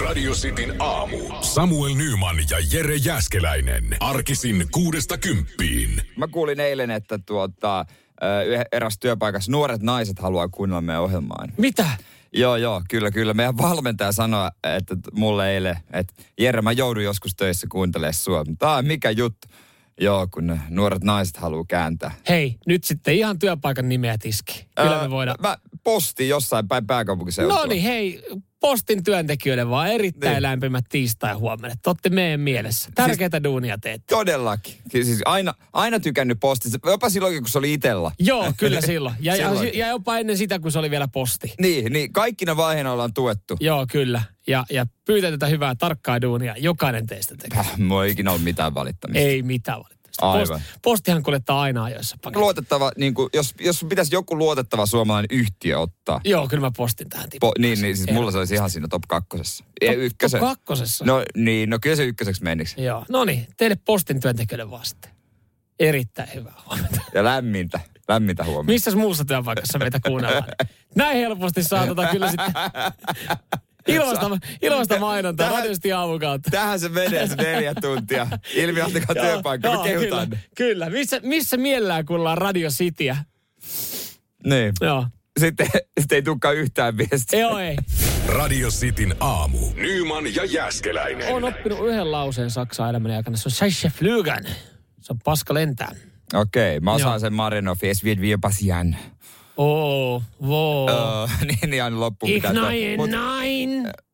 Radio Cityn aamu. Samuel Nyman ja Jere Jäskeläinen. Arkisin kuudesta kymppiin. Mä kuulin eilen, että tuota, eräs työpaikassa nuoret naiset haluaa kuunnella meidän ohjelmaa. Mitä? Joo, joo, kyllä, kyllä. Meidän valmentaja sanoi, että mulle eilen, että Jere, mä joudun joskus töissä kuuntelemaan sua. Tää on mikä juttu. Joo, kun ne nuoret naiset haluaa kääntää. Hei, nyt sitten ihan työpaikan nimeä tiski. Kyllä Ää, me voidaan. Mä postin jossain päin pääkaupunkiseutua. No niin, hei, postin työntekijöille vaan erittäin Niin. lämpimät tiistai huomenna. Te olette meidän mielessä. Tärkeitä duunia teette. Todellakin. Siis aina, aina tykännyt postista. Jopa silloin, kun se oli itellä. Joo, kyllä silloin. Ja, ja, Silloinkin. ja jopa ennen sitä, kun se oli vielä posti. Niin, niin kaikkina vaiheina ollaan tuettu. Joo, kyllä. Ja, ja pyytää tätä hyvää tarkkaa duunia. Jokainen teistä tekee. Äh, Mulla ei ikinä ollut mitään valittamista. Ei mitään valittamista. Post, postihan kuljettaa aina ajoissa. paketti. Luotettava, niin kuin, jos, jos pitäisi joku luotettava suomalainen yhtiö ottaa. Joo, kyllä mä postin tähän Po, niin, niin siis mulla se olisi ihan siinä top kakkosessa. Ei ykkösen. Top kakkosessa? No niin, no kyllä se ykköseksi menisi. Joo, no niin, teille postin työntekijöille vaan sitten. Erittäin hyvää huomenta. Ja lämmintä, lämmintä huomioon. Missäs muussa työpaikassa meitä kuunnellaan? Näin helposti saa tota kyllä sitten ilmasta, ilmasta mainontaa Tähän- radiosti aamun kautta. Tähän se menee se neljä tuntia. Ilmiantakaa Joo, työpaikka, me joo, kehutaan. Kyllä, kyllä. Missä, missä mielellään kuullaan Radio Cityä? Niin. Joo. Sitten, sitten ei tulekaan yhtään viestiä. Joo, ei. Radio Cityn aamu. Nyman ja Jäskeläinen. Olen oppinut yhden lauseen Saksan elämäni aikana. Se on Scheisse flygen. Se on paska lentää. Okei, mä osaan Joo. sen Marinov, es wird wie passieren. Oo, voo. Öö, niin, niin loppuun Ich pitää. nein, Mut-.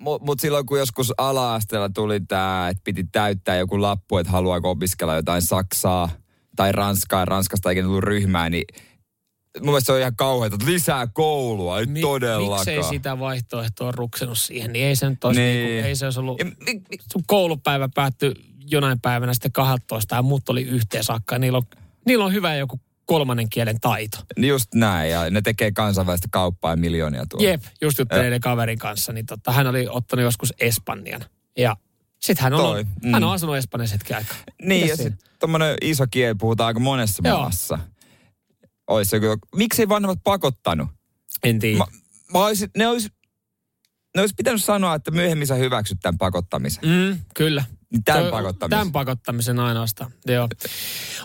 Mutta mut silloin kun joskus ala-asteella tuli tämä, että piti täyttää joku lappu, että haluaako opiskella jotain Saksaa tai Ranskaa, Ranskasta eikä tullut ryhmää, niin mun mielestä se on ihan kauheata, että lisää koulua, ei Mi- todellakaan. Miksei sitä vaihtoehtoa ruksenut siihen, niin ei se nyt olisi, Niin. niinku, ei se olisi ollut, Ja mi- mi- sun koulupäivä päättyi jonain päivänä sitten 12 ja muut oli yhteen saakka. Niillä on, niillä on hyvä joku kolmannen kielen taito. Just näin, ja ne tekee kansainvälistä kauppaa ja miljoonia tuolla. Jep, just juttelin kaverin kanssa, niin tota, hän oli ottanut joskus Espanjan. Ja sitten hän on, Toi, mm. hän on asunut Espanjassa hetken aikaa. Niin, Mitäs ja sitten tommonen iso kieli puhutaan aika monessa Joo. maassa. Ois joku, miksi ei vanhemmat pakottanut? En tiedä. Mä, mä olisin, ne olisi ne olisi pitänyt sanoa, että myöhemmin sä hyväksyt tämän pakottamisen. Mm, kyllä. Tämän Toi- pakottamisen. Tämän pakottamisen ainoastaan, joo.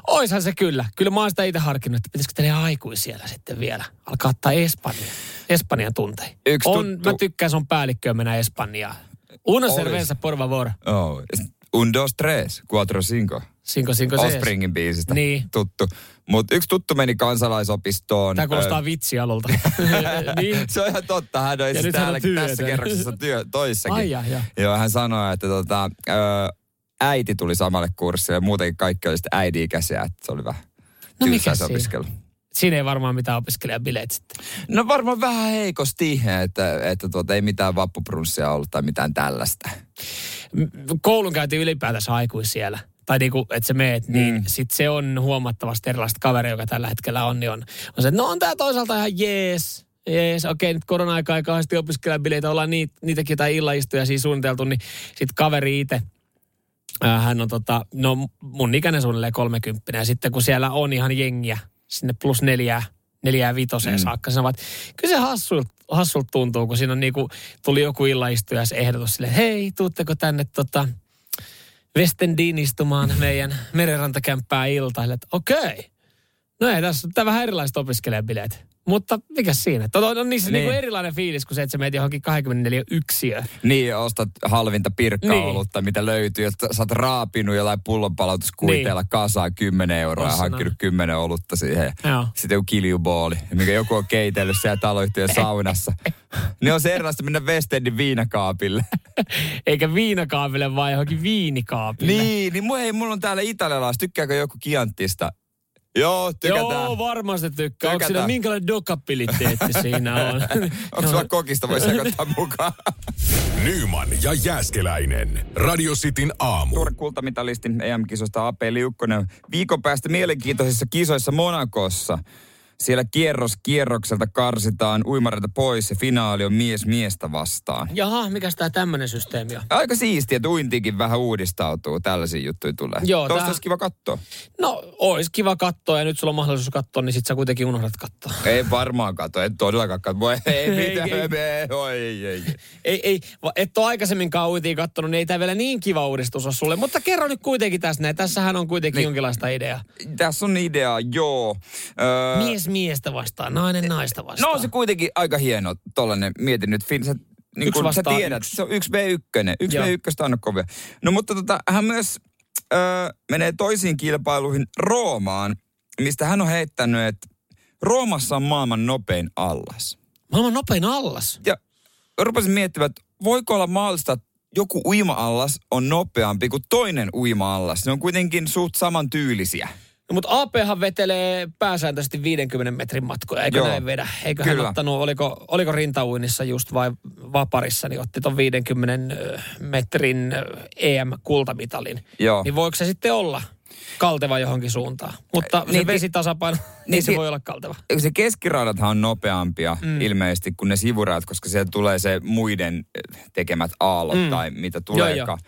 Oishan se kyllä. Kyllä mä oon sitä itse harkinnut, että pitäisikö teille aikuisiellä sitten vielä alkaa ottaa Espanja. Espanjan tuntei. Yksi on, tuttu- Mä tykkään sun päällikköön mennä Espanjaan. Una Olis. cerveza, por favor. Oh. Un, dos, tres, cuatro, cinco. Cinco, seis. Offspringin biisistä Niin. tuttu. Mutta yksi tuttu meni kansalaisopistoon. Tämä kuulostaa Ö, vitsialulta. niin. se on ihan totta. Hän on Ja siis nyt hän on täällä tässä kerroksessa työ, toissakin. Ai ja, ja. Joo, hän sanoi, että tota, ö, äiti tuli samalle kurssille ja muutenkin kaikki oli sitten äidi-ikäisiä, että se oli vähän No mikä se opiskelu. Siinä ei varmaan mitään opiskelijabileet sitten. No varmaan vähän heikosti, että, että tuota, ei mitään vappuprunssia ollut tai mitään tällaista. Koulun käytiin ylipäätänsä aikuisiellä. Tai niinku, että sä meet, niin Mm. sit se on huomattavasti erilaista kaveri, joka tällä hetkellä on, niin on, on se, että no on tää toisaalta ihan jees. Jees, okei, nyt korona-aikaa ei kauheasti opiskelijabileitä, ollaan niit, niitäkin jotain illaistuja siinä suunniteltu, niin sit kaveri itse, hän on tota, no mun ikäinen suunnilleen 30 ja sitten kun siellä on ihan jengiä sinne plus neljää, neljää vitoseen mm. saakka, sanovat, kyllä se hassulta hassult tuntuu, kun siinä on niinku, tuli joku illaistuja se ehdotus sille, hei, tuutteko tänne tota, Westendiin istumaan meidän merenrantakämppää iltaille, okei. No ei, tässä on vähän erilaiset opiskelijabileet. Mutta mikä siinä? Tota on niissä niin. Niin. niinku erilainen fiilis, kun se, että sä meet johonkin 24 yksiöön. Niin, ostat halvinta pirkkaolutta, niin. mitä löytyy, että sä oot raapinut jollain pullonpalautuskuiteella niin. kasaa 10 euroa ja Tossa hankkinut näin. 10 olutta siihen. Joo. Sitten joku kiljubooli, mikä joku on keitellyt siellä taloyhtiön saunassa. niin on se erilaista mennä Westendin viinakaapille. Eikä viinakaapille, vaan johonkin viinikaapille. niin, niin mu- hei, mulla on täällä italialais. Tykkääkö joku Kianttista? Joo, tykätään. Joo, varmasti tykkää. Onko siinä minkälainen dokapiliteetti siinä on? Onko sulla kokista voi sekoittaa mukaan? Nyman ja Jääskeläinen. Radio Cityn aamu. Suuri kultamitalisti EM-kisosta AP Liukkonen viikon päästä mielenkiintoisissa kisoissa Monakossa. Siellä kierros kierrokselta karsitaan uimareita pois ja finaali on mies miestä vastaan. Jaha, mikä tämä tämmöinen systeemi on? Aika siistiä, että uintikin vähän uudistautuu. Tällaisia juttuja tulee. Joo, Tuosta tää- olisi kiva katsoa. No, olisi kiva katsoa ja nyt sulla on mahdollisuus katsoa, niin sit sä kuitenkin unohdat katsoa. Ei varmaan katso, en todellakaan katso. Voi, ei mitään, ei. ei, ei, ei. Ei, ei, et ole aikaisemminkaan uitiin kattonut, niin ei tämä vielä niin kiva uudistus ole sulle. Mutta kerro nyt kuitenkin tästä näin. Tässähän on kuitenkin niin. jonkinlaista ideaa. Tässä on idea, joo. Öö, Mies miestä vastaan, nainen naista vastaan. No on se kuitenkin aika hieno tollanen, mietin nyt, Finn, sä, niin Yksi kuin sä tiedät, yksi. se on yksi V1, yksi Joo. V1 on kovia. No mutta tota, hän myös öö, menee toisiin kilpailuihin Roomaan, mistä hän on heittänyt, että Roomassa on maailman nopein allas. Maailman nopein allas. Ja rupesin miettimään, että voiko olla mahdollista, että joku uima-allas on nopeampi kuin toinen uima-allas. Ne on kuitenkin suht samantyylisiä. No, mutta APhan vetelee pääsääntöisesti 50 metrin matkoja, eikö Joo. näin vedä? Eikö Kyllä. hän ottanut, oliko, oliko rintauinnissa just vai vaparissa, niin otti ton 50 ö, metrin EM-kultamitalin. Joo. Niin voiko se sitten olla kalteva johonkin suuntaan? Mutta Niin, se vesitasapaino, niin, niin se ti- voi olla kalteva. Se keskiraudathan on nopeampia mm. ilmeisesti kuin ne sivuraudat, koska sieltä tulee se muiden tekemät aallot mm. tai mitä tuleekaan.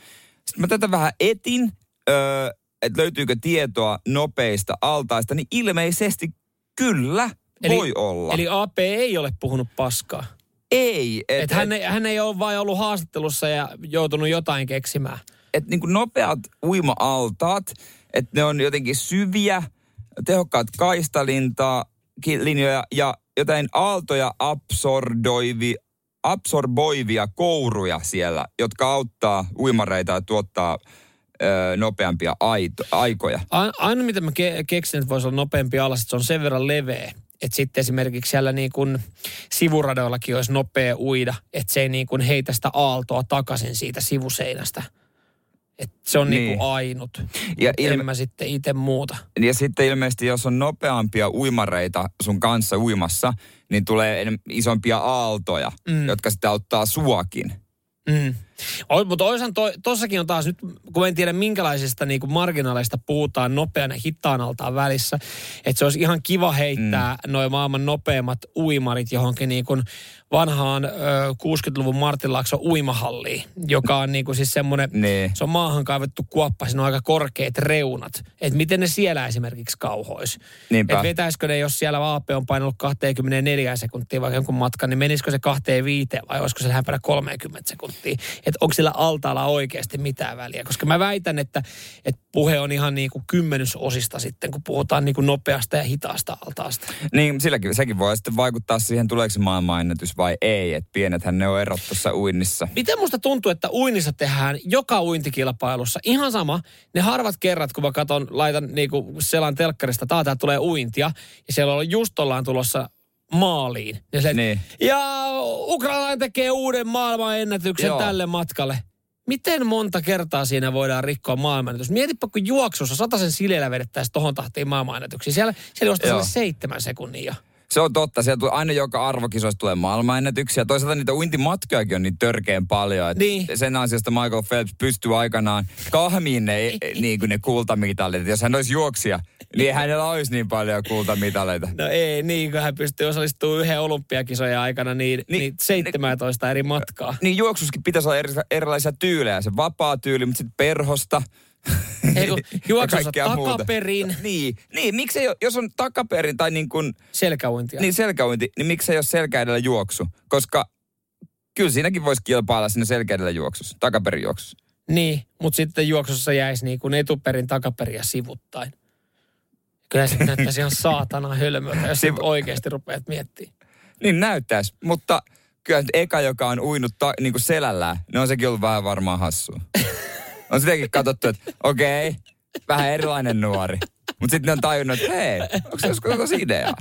Sitten mä tätä vähän etin, öö, että löytyykö tietoa nopeista altaista, niin ilmeisesti kyllä Eli- voi olla. Eli AP ei ole puhunut paskaa. ei, Et, että hän, ei, hän ei ole vain ollut haastattelussa ja joutunut jotain keksimään. et niin nopeat uima-altaat, että ne on jotenkin syviä, tehokkaat kaistalintaa, linjoja ja jotain aaltoja absordoivi, absorboivia kouruja siellä, jotka auttaa uimareita ja tuottaa nopeampia aito, aikoja. Aina mitä mä ke- keksin, että voisi olla nopeampi alas, että se on sen verran leveä. Että sitten esimerkiksi siellä niin kuin sivuradoillakin olisi nopea uida, että se ei niin kuin heitä sitä aaltoa takaisin siitä sivuseinästä. Et se on niin. Niin. niin kuin ainut. Ja ilme- en mä sitten itse muuta. Ja sitten ilmeisesti, jos on nopeampia uimareita sun kanssa uimassa, niin tulee isompia aaltoja, mm. jotka sitten auttaa suakin. Mm. O, mutta oisan to, tossakin on taas nyt, kun en tiedä minkälaisista niin kuin marginaaleista puhutaan nopean ja hittaan altaan välissä, että se olisi ihan kiva heittää mm. noin maailman nopeimmat uimarit johonkin niin kuin vanhaan ö, 60-luvun Martinlaakson uimahalliin, joka on niin kuin siis semmoinen, Niin. se on maahan kaivettu kuoppa, siinä on aika korkeat reunat. Että miten ne siellä esimerkiksi kauhois. Niinpä. Että vetäisikö ne, jos siellä AP on painellut 24 sekuntia vaikka jonkun matkan, niin menisikö se 25 vai olisiko se lähempänä 30 sekuntia? Että onko sillä altaalla oikeasti mitään väliä? Koska mä väitän, että, että puhe on ihan niin kuin kymmenysosista sitten, kun puhutaan niin kuin nopeasta ja hitaasta altaasta. Niin, silläkin, sekin voi sitten vaikuttaa siihen, tuleeko se maailmanennätys vai ei. Että pienethän ne on erot tuossa uinnissa. Miten musta tuntuu, että uinnissa tehdään joka uintikilpailussa ihan sama. Ne harvat kerrat, kun mä katon, laitan niinku selan telkkarista, tää tulee uintia, ja siellä on just ollaan tulossa maaliin. Ja, se, Niin. ja Ukraina tekee uuden maailmanennätyksen Joo. tälle matkalle. Miten monta kertaa siinä voidaan rikkoa maailmanennätys? Mietipä, kun juoksussa sataisen sileillä vedettäisiin tohon tahtiin maailmanennätyksiä. Siellä, siellä sellainen seitsemän sekunnin jo. Se on totta. Sieltä tulee, aina joka arvokisoista tulee maailmanennätyksiä. Toisaalta niitä uintimatkojakin on niin törkeän paljon. Että Niin. Sen ansiosta Michael Phelps pystyy aikanaan kahmiin ne, niin kuin ne kultamitalit. Et Jos hän olisi juoksija, niin hänellä olisi niin paljon kultamitaleita. No ei, niin kun hän pystyy osallistumaan yhden olympiakisojen aikana niin, niin, Niin, niin 17 eri matkaa. Niin juoksuskin pitäisi olla eri, erilaisia tyylejä. Se vapaa tyyli, mutta sitten perhosta. Ei kun ja juoksussa kaikkea muuta. takaperin Niin, niin miksei, jos on takaperin tai niin kuin, selkäuintia. niin selkäuinti, niin miksei ole selkä edellä juoksu? Koska kyllä siinäkin voisi kilpailla sinne selkä edellä juoksussa, takaperin juoksussa. Niin, mutta sitten juoksussa jäisi niin kuin etuperin, takaperin ja sivuttain. Kyllä se näyttäisi ihan saatana hölmöltä, jos Sivu- Siv- oikeasti rupeat miettimään. Niin näyttäisi, mutta kyllä eka, joka on uinut ta, niin kuin selällään, niin on sekin ollut vähän varmaan hassua. On sitäkin katsottu, että okei, okay, vähän erilainen nuori. Mutta sitten ne on tajunnut, että hei, onko se joskus tosi ideaa?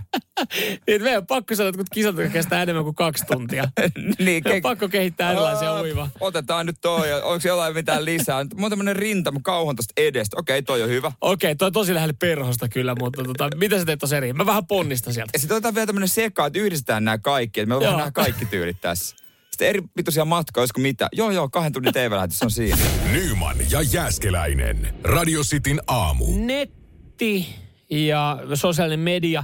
Niin, meidän on pakko sanoa, että kun kisat kestää enemmän kuin kaksi tuntia. niin, Meidän on pakko kehittää erilaisia Aa, uimaa. Otetaan nyt toi, onko jollain mitään lisää? Mulla on tämmönen rinta, mä kauhon tosta edestä. Okei, toi on hyvä. Okei, toi on tosi lähelle perhosta kyllä, mutta tota, mitä sä teet tuossa eri? Mä vähän ponnistan sieltä. Ja sitten otetaan vielä tämmönen seka, että yhdistetään nämä kaikki. Että me voidaan nämä kaikki tyylit tässä. Sitten eri pituisia matkoja, olisiko mitä? Joo, joo, kahden tunnin TV-lähetys on siinä. Nyman ja Jääskeläinen. Radio Cityn aamu. Netti ja sosiaalinen media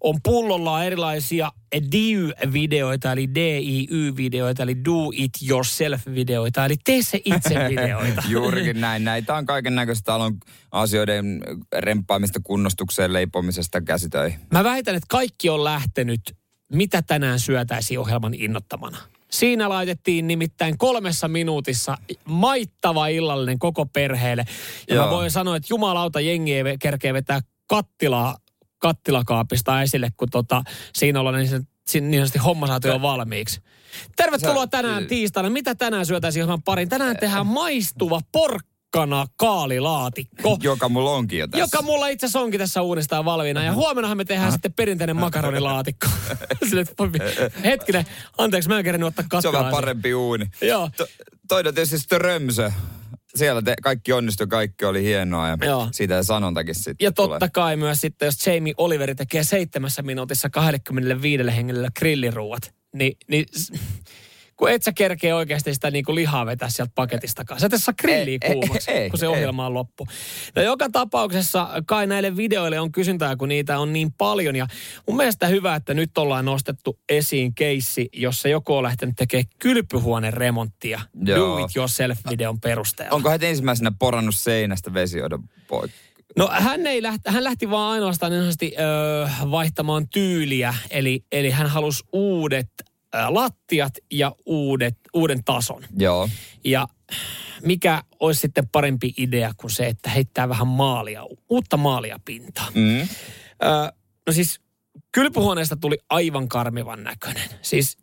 on pullolla erilaisia DIY-videoita, eli DIY-videoita, eli do it yourself-videoita, eli tee se itse videoita. Juurikin näin. Näitä on kaiken näköistä talon asioiden remppaamista, kunnostukseen, leipomisesta käsitöihin. Mä väitän, että kaikki on lähtenyt mitä tänään syötäisiin ohjelman innottamana. Siinä laitettiin nimittäin kolmessa minuutissa maittava illallinen koko perheelle. Ja Joo. mä voin sanoa, että jumalauta jengi ei kerkeä vetää kattilaa kattilakaapista esille, kun tota, siinä ollaan niin, niin sanotusti homma saatu jo valmiiksi. Tervetuloa tänään tiistaina. Mitä tänään syötäisiin ohjelman parin? Tänään tehdään maistuva pork porkkana kaalilaatikko. Joka mulla onkin jo tässä. Joka mulla itse asiassa onkin tässä uudestaan valmiina. Ja huomennahan me tehdään sitten perinteinen makaronilaatikko. hetkinen, anteeksi, mä en kerran ottaa kattilaa. Se on vähän parempi uuni. Joo. To, toinen tietysti Strömsö. Siellä te, kaikki onnistui, kaikki oli hienoa ja Joo. siitä sanontakin sitten Ja totta tulee. kai myös sitten, jos Jamie Oliveri tekee seitsemässä minuutissa 25 hengellä grilliruuat, niin, niin kun et sä kerkeä oikeasti sitä niin kuin lihaa vetää sieltä paketistakaan. Sä et saa grilliä kuumaksi, ei, kun se ohjelma on loppu. No joka tapauksessa kai näille videoille on kysyntää, kun niitä on niin paljon. Ja mun mielestä hyvä, että nyt ollaan nostettu esiin keissi, jossa joku on lähtenyt tekemään kylpyhuoneen remonttia do it yourself-videon perusteella. Onko hän ensimmäisenä porannut seinästä vesioidon poikki? No hän, ei lähti, hän lähti vaan ainoastaan öö, vaihtamaan tyyliä, eli, eli hän halusi uudet lattiat ja uudet, uuden tason. Joo. Ja mikä olisi sitten parempi idea kuin se, että heittää vähän maalia, uutta maalia pintaan. Mm. Öö, no siis kylpyhuoneesta tuli aivan karmivan näköinen. Siis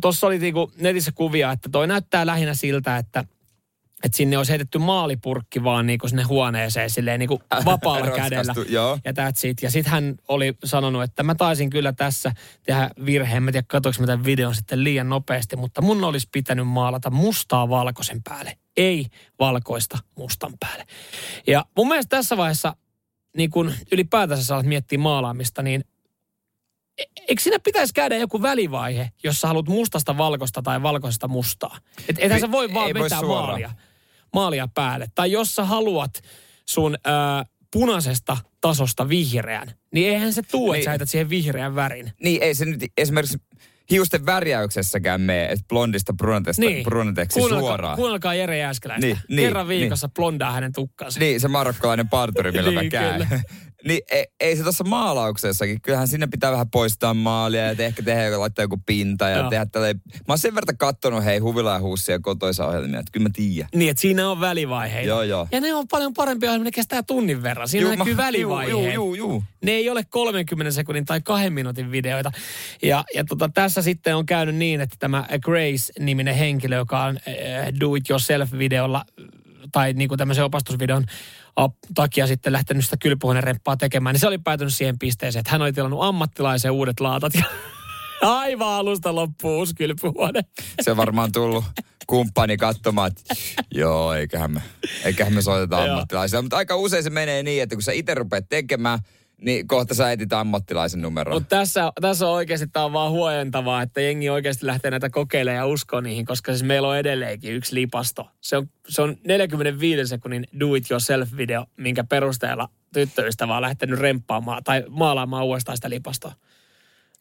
tuossa oli niinku netissä kuvia, että toi näyttää lähinnä siltä, että että sinne olisi heitetty maalipurkki vaan niin kuin sinne huoneeseen silleen niin kuin vapaalla kädellä. Joo. Ja that's it. Ja sitten hän oli sanonut, että mä taisin kyllä tässä tehdä virheen. Mä tiedä, katsoinko mä tämän videon sitten liian nopeasti, mutta mun olisi pitänyt maalata mustaa valkoisen päälle. Ei valkoista mustan päälle. Ja mun mielestä tässä vaiheessa, niin kun ylipäätänsä sä alat miettiä maalaamista, niin e- eikö siinä pitäisi käydä joku välivaihe, jos sä haluat mustasta valkoista tai valkoisesta mustaa? Et, ethän sä voi vaan ei vetää voi maalia maalia päälle. Tai jos sä haluat sun ää, punaisesta tasosta vihreän, niin eihän se tuu, niin. että sä heität siihen vihreän värin. Niin, ei se nyt esimerkiksi hiusten värjäyksessäkään mene, että blondista bruneteksi niin. bruneteksi kuunnelkaa, suoraan. Kuunnelkaa Jere Jääskeläistä. Niin, niin, Kerran viikossa niin. blondaa hänen tukkansa. Niin, se marokkalainen parturi, millä niin, mä käyn. Niin ei, ei se tuossa maalauksessakin. Kyllähän sinne pitää vähän poistaa maalia ja ehkä tehdä, laittaa joku pinta ja Joo. tehdä tälleen. Mä oon sen verran kattonut hei huvila ja huussia kotoisa ohjelmia, että kyllä mä tiedän. Niin, että siinä on välivaiheita. Joo, joo. Ja ne on paljon parempia ohjelmia, ne kestää tunnin verran. Siinä juu, näkyy välivaiheet. Juu, juu, juu. Ne ei ole 30 sekunnin tai kahden minuutin videoita. Ja, ja tota, tässä sitten on käynyt niin, että tämä Grace-niminen henkilö, joka on äh, Do It Yourself-videolla tai niin kuin tämmöisen opastusvideon takia sitten lähtenyt sitä kylpyhuoneen tekemään, niin se oli päätynyt siihen pisteeseen, että hän oli tilannut ammattilaisen uudet laatat ja aivan alusta loppuun uusi kylpyhuone. Se on varmaan tullut kumppani katsomaan, että joo, eiköhän me, eiköhän me soiteta ammattilaisia. Mutta aika usein se menee niin, että kun sä itse rupeat tekemään, niin kohta sä etit ammattilaisen numeroon. Mutta tässä, tässä on oikeasti tämä on vaan huojentavaa, että jengi oikeasti lähtee näitä kokeilemaan ja uskoo niihin, koska siis meillä on edelleenkin yksi lipasto. Se on, se on 45 sekunnin do it yourself video, minkä perusteella tyttöystävä on lähtenyt remppaamaan tai maalaamaan uudestaan sitä lipastoa.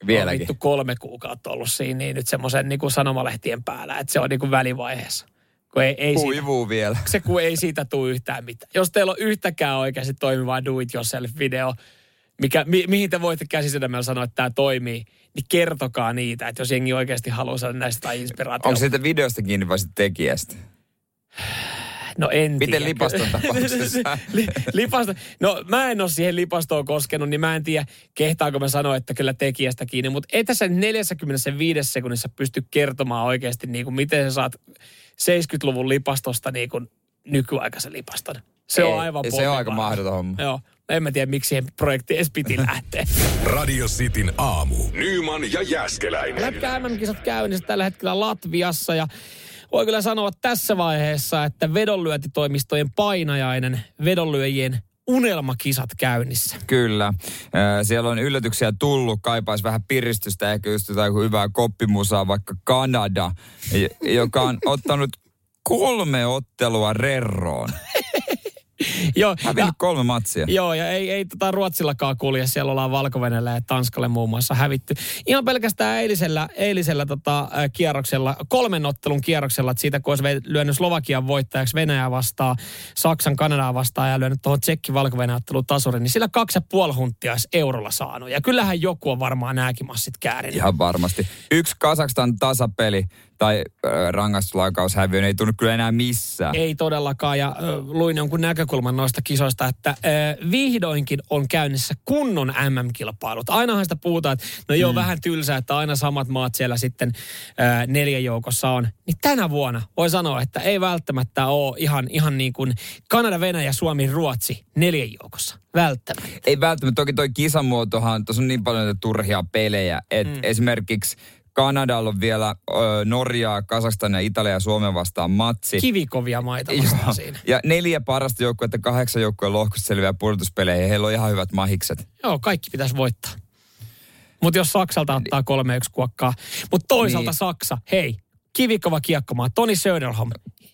Vieläkin. On vittu kolme kuukautta ollut siinä, niin nyt semmoisen niin sanomalehtien päällä, että se on niin kuin välivaiheessa. Kun ei, ei Kuivuu siitä, vielä. Se kun ei siitä tule yhtään mitään. Jos teillä on yhtäkään oikeasti toimivaa do it yourself video, mikä, mi, mihin te voitte käsisydämellä sanoa, että tämä toimii, niin kertokaa niitä, että jos jengi oikeasti haluaa saada näistä inspiraatiota. Onko siitä videosta kiinni vai sitten tekijästä? No en Miten tiedä. lipaston tapauksessa? Lipasto, no mä en ole siihen lipastoon koskenut, niin mä en tiedä, kehtaako mä sanoa, että kyllä tekijästä kiinni. Mutta ei tässä 45 sekunnissa pysty kertomaan oikeasti, niin kuin miten sä saat 70-luvun lipastosta niin kuin nykyaikaisen lipaston. Se ei, on aivan Se on aika mahdoton homma. Joo. En mä tiedä, miksi siihen projektiin edes piti lähteä. Radio Cityn aamu. Nyman ja Jäskeläinen. Lätkä MM-kisat käynnissä tällä hetkellä Latviassa ja voi kyllä sanoa tässä vaiheessa, että vedonlyöntitoimistojen painajainen vedonlyöjien unelmakisat käynnissä. Kyllä. Siellä on yllätyksiä tullut, kaipaisi vähän piristystä, ehkä just jotain hyvää koppimusaa, vaikka Kanada, joka on ottanut kolme ottelua Rerroon. Joo, Hävinnyt ja, kolme matsia. joo, ja ei, ei tota Ruotsillakaan kulje. Siellä ollaan valko ja Tanskalle muun muassa hävitty. Ihan pelkästään eilisellä, eilisellä tota, kierroksella, kolmen ottelun kierroksella, että siitä kun olisi lyönyt Slovakian voittajaksi Venäjää vastaan, Saksan Kanadaa vastaan ja lyönyt tuohon tsekki valko ottelun tasurin, niin sillä kaksi ja puoli hunttia olisi eurolla saanut. Ja kyllähän joku on varmaan nääkin massit käärinyt. Ihan varmasti. Yksi Kasakstan tasapeli tai rangaistuslaukaus häviö ei tunnu kyllä enää missään. Ei todellakaan, ja luin jonkun näkökulman noista kisoista, että vihdoinkin on käynnissä kunnon MM-kilpailut. Ainahan sitä puhutaan, että no joo, mm. vähän tylsää, että aina samat maat siellä sitten ö, neljän joukossa on. Niin tänä vuonna voi sanoa, että ei välttämättä ole ihan, ihan niin kuin Kanada, Venäjä, Suomi, Ruotsi neljän joukossa. Välttämättä. Ei välttämättä. Toki toi kisamuotohan, tuossa on niin paljon turhia pelejä, että mm. esimerkiksi Kanadalla on vielä ö, Norjaa, Kazakstan ja Italia ja Suomen vastaan matsi. Kivikovia maita Joo. vastaan siinä. Ja neljä parasta joukkuetta, kahdeksan joukkueen lohkosta selviää pudotuspeleihin. Heillä on ihan hyvät mahikset. Joo, kaikki pitäisi voittaa. Mutta jos Saksalta ottaa 3-1 kuokkaa. Mutta toisaalta Niin. Saksa, hei, kivikova kiekkomaa, Toni Söderholm,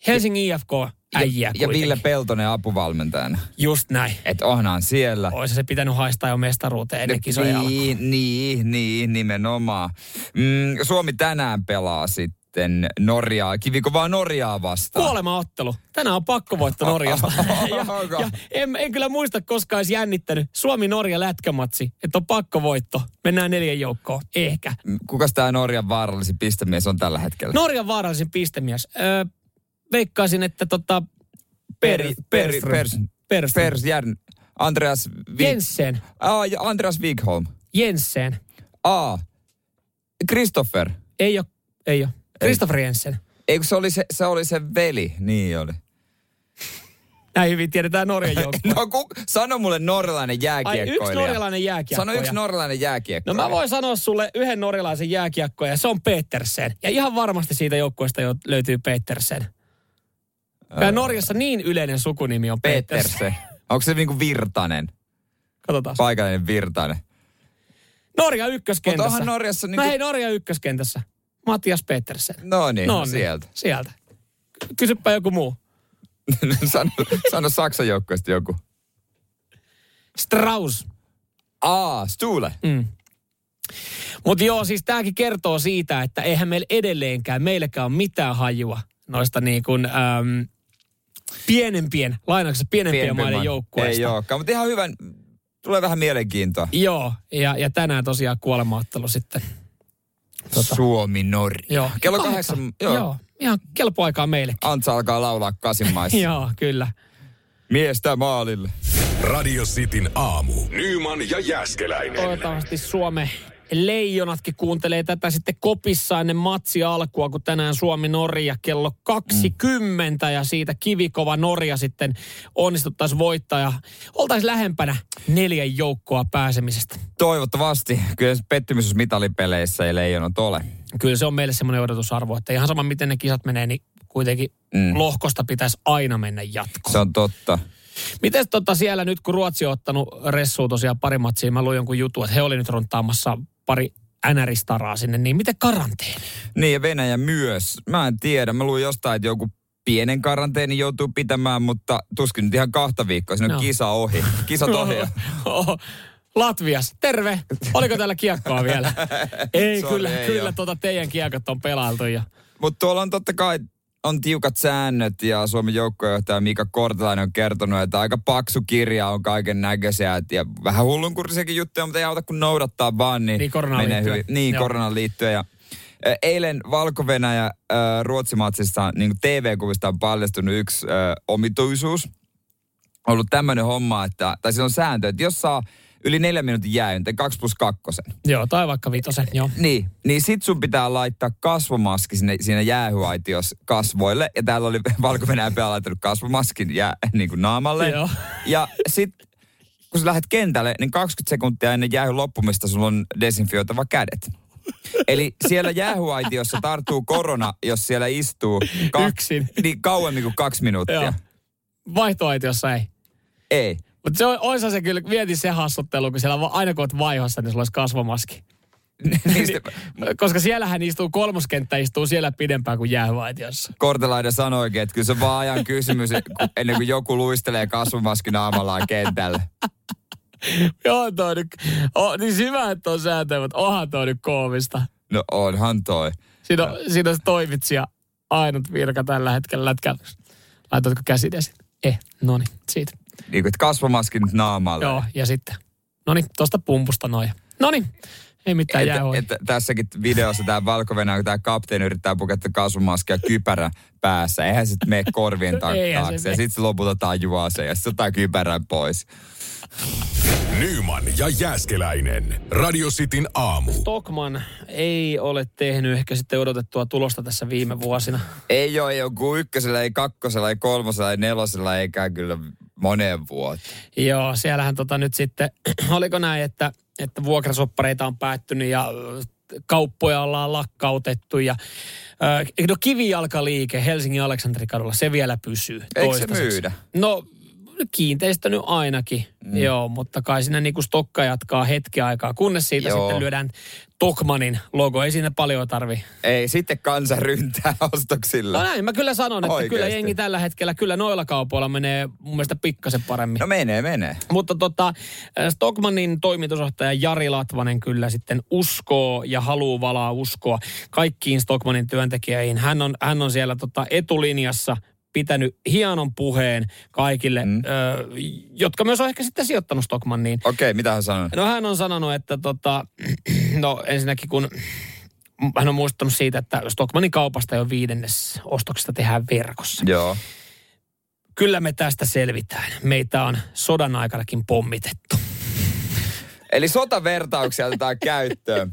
Helsingin IFK, äijä ja Ville Peltonen apuvalmentajana. Just näin. Että onhan siellä. Olisi se pitänyt haistaa jo mestaruuteen ennen kisoja alkua. niin, niin, niin, nimenomaan. Mm, Suomi tänään pelaa sitten Norjaa, kivikovaa Norjaa vastaan. Kuolemaottelu. Tänään on pakkovoitto Norjasta. ja, ja en, en, kyllä muista koskaan olisi jännittänyt Suomi-Norja lätkämatsi, että on pakkovoitto. Mennään neljän joukkoon. Ehkä. Kukas tämä Norjan vaarallisin pistemies on tällä hetkellä? Norjan vaarallisin pistemies. Öö, veikkaisin, että tota... Perström. pers, Perström. pers, Järn, Andreas Wig, Jensen. ah, Andreas Wigholm. Jensen. A. Christopher. Ei ole. Ei ole. Christopher Jensen. Eikö se oli se, se oli se veli? Niin oli. Näin hyvin tiedetään Norjan joukkue. No ku, sano mulle norjalainen Ai jääkiekkoilija. yksi norjalainen jääkiekkoja. Sano yksi norjalainen No jääkiekkoilija. mä voin sanoa sulle yhden norjalaisen jääkiekkoja, se on Petersen. Ja ihan varmasti siitä joukkueesta jo löytyy Petersen. Ja Norjassa niin yleinen sukunimi on Petersen. Peterse. Onko se niinku Virtanen? Katsotaan. Paikallinen Virtanen. Norja ykköskentässä. Mutta onhan Norjassa No niinku... hei, Norja ykköskentässä. Matias Petersen. No niin, No no, niin, sieltä. Sieltä. Kysypä joku muu. sano, sano Saksan joukkueesta joku. Strauss. Aa, Stule. Mm. Mutta joo, siis tämäkin kertoo siitä, että eihän meillä edelleenkään, meilläkään ole mitään hajua noista niin kuin, äm, pienempien, lainauksessa pienempien Pienemmän. maiden joukkueista. Ei olekaan, mutta ihan hyvän, tulee vähän mielenkiintoa. Joo, ja, ja tänään tosiaan kuolemaattelu sitten. Tota. Suomi-Norja. Joo. Kello Kahdeksan. kahdeksan, joo. joo. Ihan kelpo aikaa meillekin. Antsa alkaa laulaa kasinmaissa. joo, kyllä. Miestä maalille. Radio Cityn aamu. Nyman ja Jäskeläinen. Toivottavasti Suomen leijonatkin kuuntelee tätä sitten kopissa ennen matsi alkua, kun tänään Suomi-Norja kello 20 mm. ja siitä kivikova Norja sitten onnistuttaisiin voittaa ja oltaisiin lähempänä neljän joukkoa pääsemisestä. Toivottavasti. Kyllä se pettymys, jos mitalipeleissä ei leijonat ole. Kyllä se on meille semmoinen odotusarvo, että ihan sama miten ne kisat menee, niin kuitenkin Mm. lohkosta pitäisi aina mennä jatkoon. Se on totta. Miten tota siellä nyt, kun Ruotsi on ottanut ressua tosiaan pari matsia, mä luin jonkun jutun, että he oli nyt runtaamassa pari NR-staraa sinne, niin miten karanteeni? Niin ja Venäjä myös. Mä en tiedä. Mä luin jostain, että joku pienen karanteeni joutuu pitämään, mutta tuskin nyt ihan kahta viikkoa. Siinä on No. kisa ohi. Kisat ohi. Latvias, terve. Oliko täällä kiekkoa vielä? ei, Sorry, kyllä, ei kyllä tota teidän kiekot on pelailtu. Ja... Mutta tuolla on totta kai on tiukat säännöt ja Suomen joukkuejohtaja Mika Kortelainen on kertonut, että aika paksu kirja on kaiken näköisiä ja vähän hullunkurisiakin juttuja, mutta ei auta kun noudattaa vaan, niin, Niin, koronaan menee liittyen. hyvin. Niin, Joo. koronaan liittyen. Ja, ä, eilen Valko-Venäjä Ruotsimatsista niin TV-kuvista on paljastunut yksi äh, omituisuus. Ollut tämmöinen homma, että, tai se on sääntö, että jos saa yli neljän minuutin jääyn, tai kaksi plus kakkosen, Joo, tai vaikka vitosen, joo. niin, niin sit sun pitää laittaa kasvomaski sinne, siinä jäähyaitios kasvoille. Ja täällä oli valko laittanut kasvomaskin jää, niin kuin naamalle. Joo. Ja sit kun sä lähdet kentälle, niin 20 sekuntia ennen jäähyn loppumista sulla on desinfioitava kädet. Eli siellä jäähyaitiossa tarttuu korona, jos siellä istuu Yksin. Niin kauemmin kuin kaksi minuuttia. Joo. Vaihtoaitiossa ei. Ei. Mutta se on, se kyllä, mieti se hassuttelu, kun siellä aina kun oot vaihossa, niin sulla olisi kasvomaski. Niistä, Koska siellähän istuu, kolmoskenttä istuu siellä pidempään kuin jäävaitiossa. Kortelainen sanoikin, että kyllä se on vaan ajan kysymys, ennen kuin joku luistelee kasvomaskin naamallaan kentällä. Joo, toi nyt, oh, niin hyvä, että on sääntöjä, mutta onhan toi nyt koomista. No onhan toi. Siinä on, siinä on se toimitsija ainut virka tällä hetkellä lätkällä. Laitatko käsidesi? Eh, no niin, siitä. Niin kuin, että kasvomaskin nyt naamalle. Joo, ja sitten, no niin, tosta pumpusta noin. No niin, ei mitään jää että, että tässäkin videossa tämä valko kun tämä kapteeni yrittää puketta kasvomaskia kypärä päässä. Eihän se mene korvien se taakse. Ja sitten se lopulta tajuaa se ja sitten ottaa kypärän pois. Nyman ja Jääskeläinen. Radio Cityn aamu. Stockman ei ole tehnyt ehkä sitten odotettua tulosta tässä viime vuosina. Ei ole joku ykkösellä, ei kakkosella, ei kolmosella, ei nelosella, eikä kyllä moneen vuoteen. Joo, siellähän tota nyt sitten, oliko näin, että, että vuokrasoppareita on päättynyt ja ö, kauppoja ollaan lakkautettu ja ö, no kivijalkaliike Helsingin Aleksanterikadulla, se vielä pysyy Eikö se myydä? No kiinteistö nyt ainakin, mm. joo, mutta kai siinä niinku stokka jatkaa hetki aikaa, kunnes siitä Joo. sitten lyödään Tokmanin logo. Ei siinä paljon tarvi. Ei, sitten kansa ryntää ostoksilla. No näin, mä kyllä sanon, että Oikeesti. kyllä jengi tällä hetkellä, kyllä noilla kaupoilla menee mun mielestä pikkasen paremmin. No menee, menee. Mutta tota, Stockmanin toimitusjohtaja Jari Latvanen kyllä sitten uskoo ja haluaa valaa uskoa kaikkiin Stockmanin työntekijöihin. Hän on, hän on siellä tota etulinjassa pitänyt hienon puheen kaikille, mm. ö, jotka myös on ehkä sitten sijoittanut Stockmaniin. Okei, mitä hän sanoi? No hän on sanonut, että tota, no ensinnäkin kun hän on muistuttanut siitä, että Stockmanin kaupasta jo viidennes ostoksista tehdään verkossa. Joo. Kyllä me tästä selvitään. Meitä on sodan aikanakin pommitettu. Eli sotavertauksia otetaan käyttöön.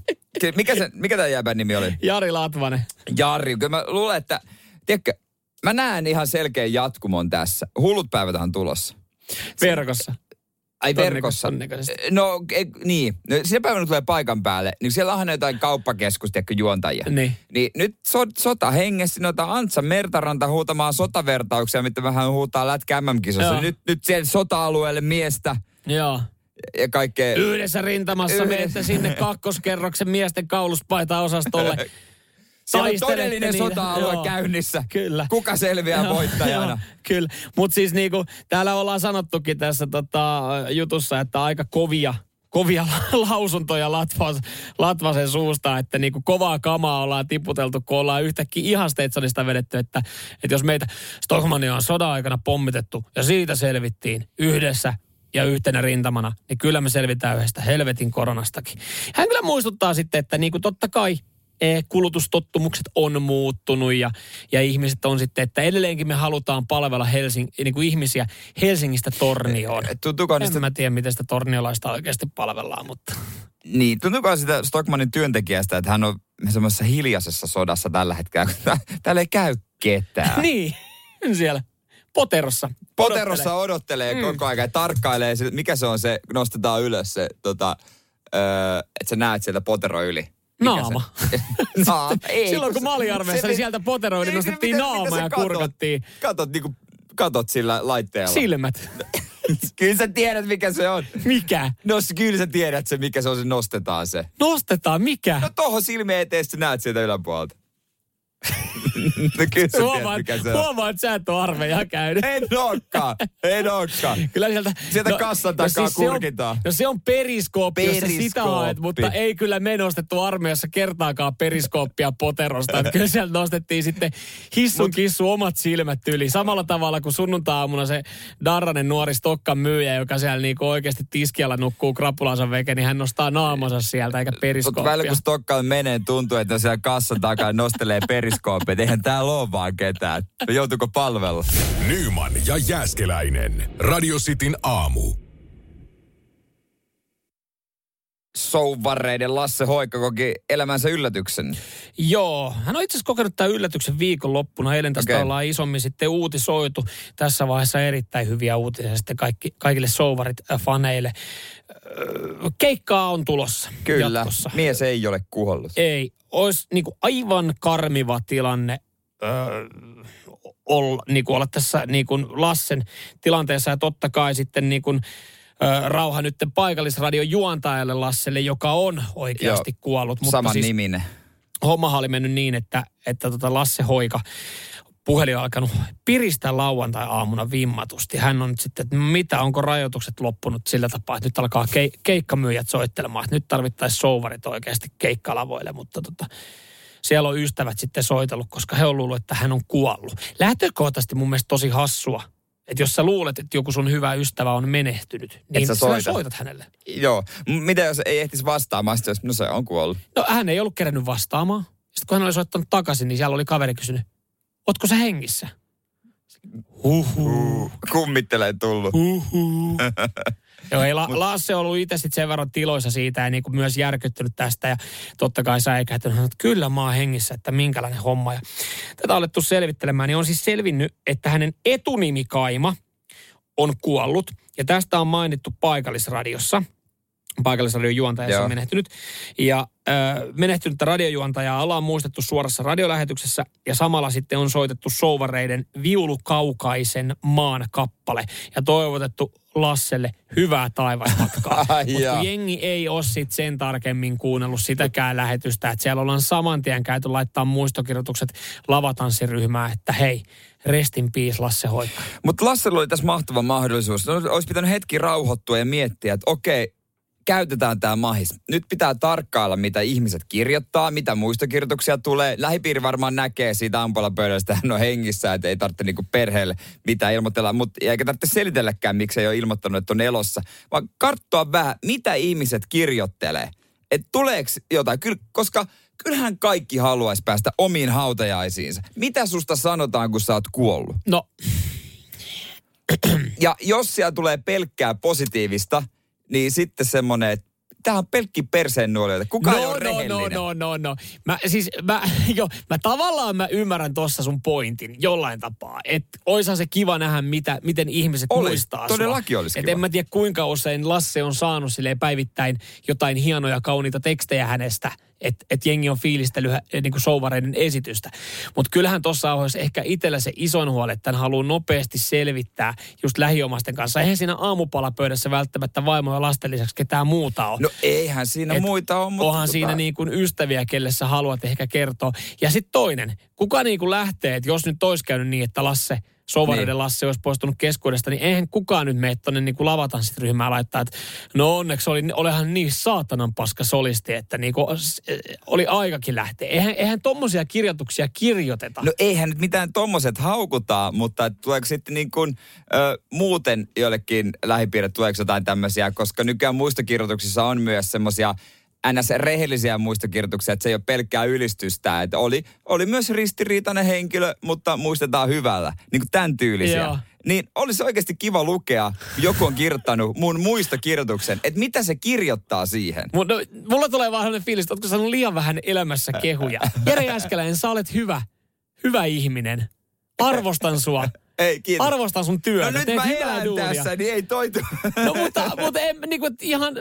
Mikä, se, mikä tämä jäbän nimi oli? Jari Latvanen. Jari. Kyllä mä luulen, että, tiedätkö, mä näen ihan selkeän jatkumon tässä. Hullut päivät on tulossa. Verkossa. Ai verkossa. No e, niin, no, sinä päivänä tulee paikan päälle, niin siellä onhan jotain kauppakeskus, tiedätkö, juontajia. Niin. Niin nyt so, sota hengessä, noita Antsa Mertaranta huutamaan sotavertauksia, mitä vähän huutaa lätkä MM-kisossa. Nyt, nyt siellä sota-alueelle miestä Joo. ja kaikkea. Yhdessä rintamassa Yhdessä. menette sinne kakkoskerroksen miesten kauluspaita-osastolle. Siellä on todellinen sota-alue Joo. käynnissä. Kyllä. Kuka selviää Joo, voittajana? joo, Kyllä, mutta siis niinku, täällä ollaan sanottukin tässä tota, jutussa, että aika kovia, kovia lausuntoja Latvas, Latvasen suusta, että niinku kovaa kamaa ollaan tiputeltu, kun ollaan yhtäkkiä ihan Stetsonista vedetty, että, että jos meitä Stockmania on sodan aikana pommitettu ja siitä selvittiin yhdessä ja yhtenä rintamana, niin kyllä me selvitään yhdestä helvetin koronastakin. Hän kyllä muistuttaa sitten, että niinku totta kai kulutustottumukset on muuttunut ja, ja ihmiset on sitten, että edelleenkin me halutaan palvella Helsing, niin kuin ihmisiä Helsingistä Tornioon. Tuntuuko En niistä, mä tiedä, miten sitä torniolaista oikeasti palvellaan, mutta niin, tuntuuko sitä Stockmanin työntekijästä, että hän on semmoisessa hiljaisessa sodassa tällä hetkellä, kun täällä ei käy ketään. niin, siellä Poterossa. Poterossa odottelee Mm. koko ajan ja tarkkailee, sitä, mikä se on se, nostetaan ylös se, tota, öö, että sä näet sieltä Potero yli. Naama. Naama. Ei, Silloin kun mä olin armeijassa, se- niin sieltä poteroiden Ei, nostettiin mitä naama sä ja katot? kurkattiin Katot, niinku, katot sillä laitteella. silmät. Kyllä sä tiedät, mikä se on. Mikä? No kyllä sä tiedät se, mikä se on, se nostetaan se. Nostetaan, mikä? No tohon silmien eteen sä näet sieltä yläpuolelta. No kyllä sä tiedät, Huomaat, mikä se on. huomaat, että sä et ole armeijaa käynyt. En ookaan, en ookaan. Kyllä sieltä... Sieltä kassan takaa se on, kurkitaan. no se on periskooppi, jos sä sitä Periskooppi. haet, mutta ei kyllä me nostettu armeijassa kertaakaan periskooppia poterosta. Että kyllä sieltä nostettiin sitten hissun kissu omat silmät yli. Samalla tavalla kuin sunnuntai-aamuna se Darranen nuori Stokkan myyjä, joka siellä niinku oikeasti tiskialla nukkuu krapulansa veke, niin hän nostaa naamansa sieltä eikä Mutta periskooppia. välillä kun Stokkaan menee, tuntuu, että siellä kassan takaa nostelee periskooppia. Että Eihän täällä ole vaan ketään. No joutuuko palvella? Nyman ja Jääskeläinen. Radio Cityn aamu. Souvareiden Lasse Hoikka koki elämänsä yllätyksen. Joo, hän on itse asiassa kokenut tämän yllätyksen viikonloppuna. Eilen tästä Okei. ollaan isommin sitten uutisoitu. Tässä vaiheessa erittäin hyviä uutisia sitten kaikki, kaikille souvarit-faneille. Öö, Keikkaa on tulossa Kyllä, jatkossa. mies ei ole kuollut. Ei, olisi niinku aivan karmiva tilanne öö, olla, niinku olla tässä niinku Lassen tilanteessa. Ja totta kai sitten niinku, ö, rauha nyt paikallisradion juontajalle Lasselle, joka on oikeasti Joo, kuollut. Mutta Saman siis niminen. hommahan oli mennyt niin, että, että tota Lasse Hoika puhelin alkanut piristää lauantai-aamuna vimmatusti. Hän on nyt sitten, että mitä, onko rajoitukset loppunut sillä tapaa, että nyt alkaa ke- keikkamyyjät soittelemaan, että nyt tarvittaisiin souvarit oikeasti keikkalavoille, mutta tota, siellä on ystävät sitten soitellut, koska he on luullut, että hän on kuollut. Lähtökohtaisesti mun mielestä tosi hassua, että jos sä luulet, että joku sun hyvä ystävä on menehtynyt, niin sä sä soita. soitat hänelle. Joo. Mitä jos ei ehtisi vastaamaan, sitten jos, no se on kuollut. No hän ei ollut kerännyt vastaamaan. Sitten kun hän oli soittanut takaisin, niin siellä oli kaveri kysynyt, ootko sä hengissä? Huhhuh. Kummittelee tullut. Huhhuh. Joo, ei La- Lasse on ollut itse sit sen verran tiloissa siitä ja niin kuin myös järkyttynyt tästä ja totta kai säikähtynyt, että kyllä mä oon hengissä, että minkälainen homma. Ja tätä on alettu selvittelemään, niin on siis selvinnyt, että hänen etunimikaima on kuollut ja tästä on mainittu paikallisradiossa. Paikallisradion juontaja se on menehtynyt. Ja ö, menehtynyttä radiojuontajaa ollaan muistettu suorassa radiolähetyksessä ja samalla sitten on soitettu souvareiden viulukaukaisen maan kappale ja toivotettu Lasselle hyvää taivasmatkaa. Ai Mutta jengi ei ole sit sen tarkemmin kuunnellut sitäkään lähetystä, että siellä ollaan saman tien käyty laittaa muistokirjoitukset lavatanssiryhmään, että hei, restin peace Lasse Hoikka. Mutta Lassella oli tässä mahtava mahdollisuus. No, olisi pitänyt hetki rauhoittua ja miettiä, että okei, käytetään tämä mahis. Nyt pitää tarkkailla, mitä ihmiset kirjoittaa, mitä muistokirjoituksia tulee. Lähipiiri varmaan näkee siitä ampulapöydästä, että hän on hengissä, että ei tarvitse niinku perheelle mitään ilmoitella. Mutta eikä tarvitse selitelläkään, miksi ei ole ilmoittanut, että on elossa. Vaan karttoa vähän, mitä ihmiset kirjoittelee. Että tuleeko jotain, Kyllä, koska kyllähän kaikki haluaisi päästä omiin hautajaisiinsa. Mitä susta sanotaan, kun sä oot kuollut? No, Ja jos siellä tulee pelkkää positiivista, niin sitten semmoinen, että tämä on pelkki perseen nuolioita. Kukaan ei no, ole no, rehellinen. no, no, no, no. Mä, siis, mä, jo, mä tavallaan mä ymmärrän tossa sun pointin jollain tapaa. Että oishan se kiva nähdä, mitä, miten ihmiset Olis, muistaa todellakin sua. olisi Et kiva. en mä tiedä kuinka usein Lasse on saanut silleen päivittäin jotain hienoja kauniita tekstejä hänestä. Että et jengi on fiilistellyt eh, niin souvareiden esitystä. Mutta kyllähän tuossa olisi ehkä itsellä se isoin huoli, että hän haluaa nopeasti selvittää just lähiomasten kanssa. Eihän siinä aamupalapöydässä välttämättä vaimo ja lasten lisäksi ketään muuta ole. No eihän siinä Et muita ole, mutta... Onhan siinä niin kuin ystäviä, kelle sä haluat ehkä kertoa. Ja sitten toinen, kuka niin kuin lähtee, että jos nyt olisi käynyt niin, että Lasse, Sovareiden Niin. Lasse olisi poistunut keskuudesta, niin eihän kukaan nyt mene tuonne niin lavatanssiryhmään laittaa, että no onneksi oli, olehan niin saatanan paska solisti, että niin kuin, oli aikakin lähteä. Eihän, eihän tommosia kirjoituksia kirjoiteta. No eihän nyt mitään tommoset haukutaan, mutta tuleeko sitten niin kuin, ö, muuten jollekin lähipiirille, tuleeko jotain tämmöisiä, koska nykyään muistokirjoituksissa on myös semmoisia ns. rehellisiä muistokirjoituksia, että se ei ole pelkkää ylistystä. Että oli, oli myös ristiriitainen henkilö, mutta muistetaan hyvällä. Niin kuin tämän tyylisiä. Joo. Niin olisi oikeasti kiva lukea, joku on kirjoittanut mun muistokirjoituksen, että mitä se kirjoittaa siihen. Mut, no, mulla tulee vaan sellainen fiilis, että ootko saanut liian vähän elämässä kehuja. Jere Jäskeläinen, sä olet hyvä, hyvä ihminen. Arvostan sua. Ei, kiitos. Arvostan sun työtä. No nyt Teet mä elän duunia. tässä, niin ei toitu. No mutta, mutta en, niin kuin, ihan,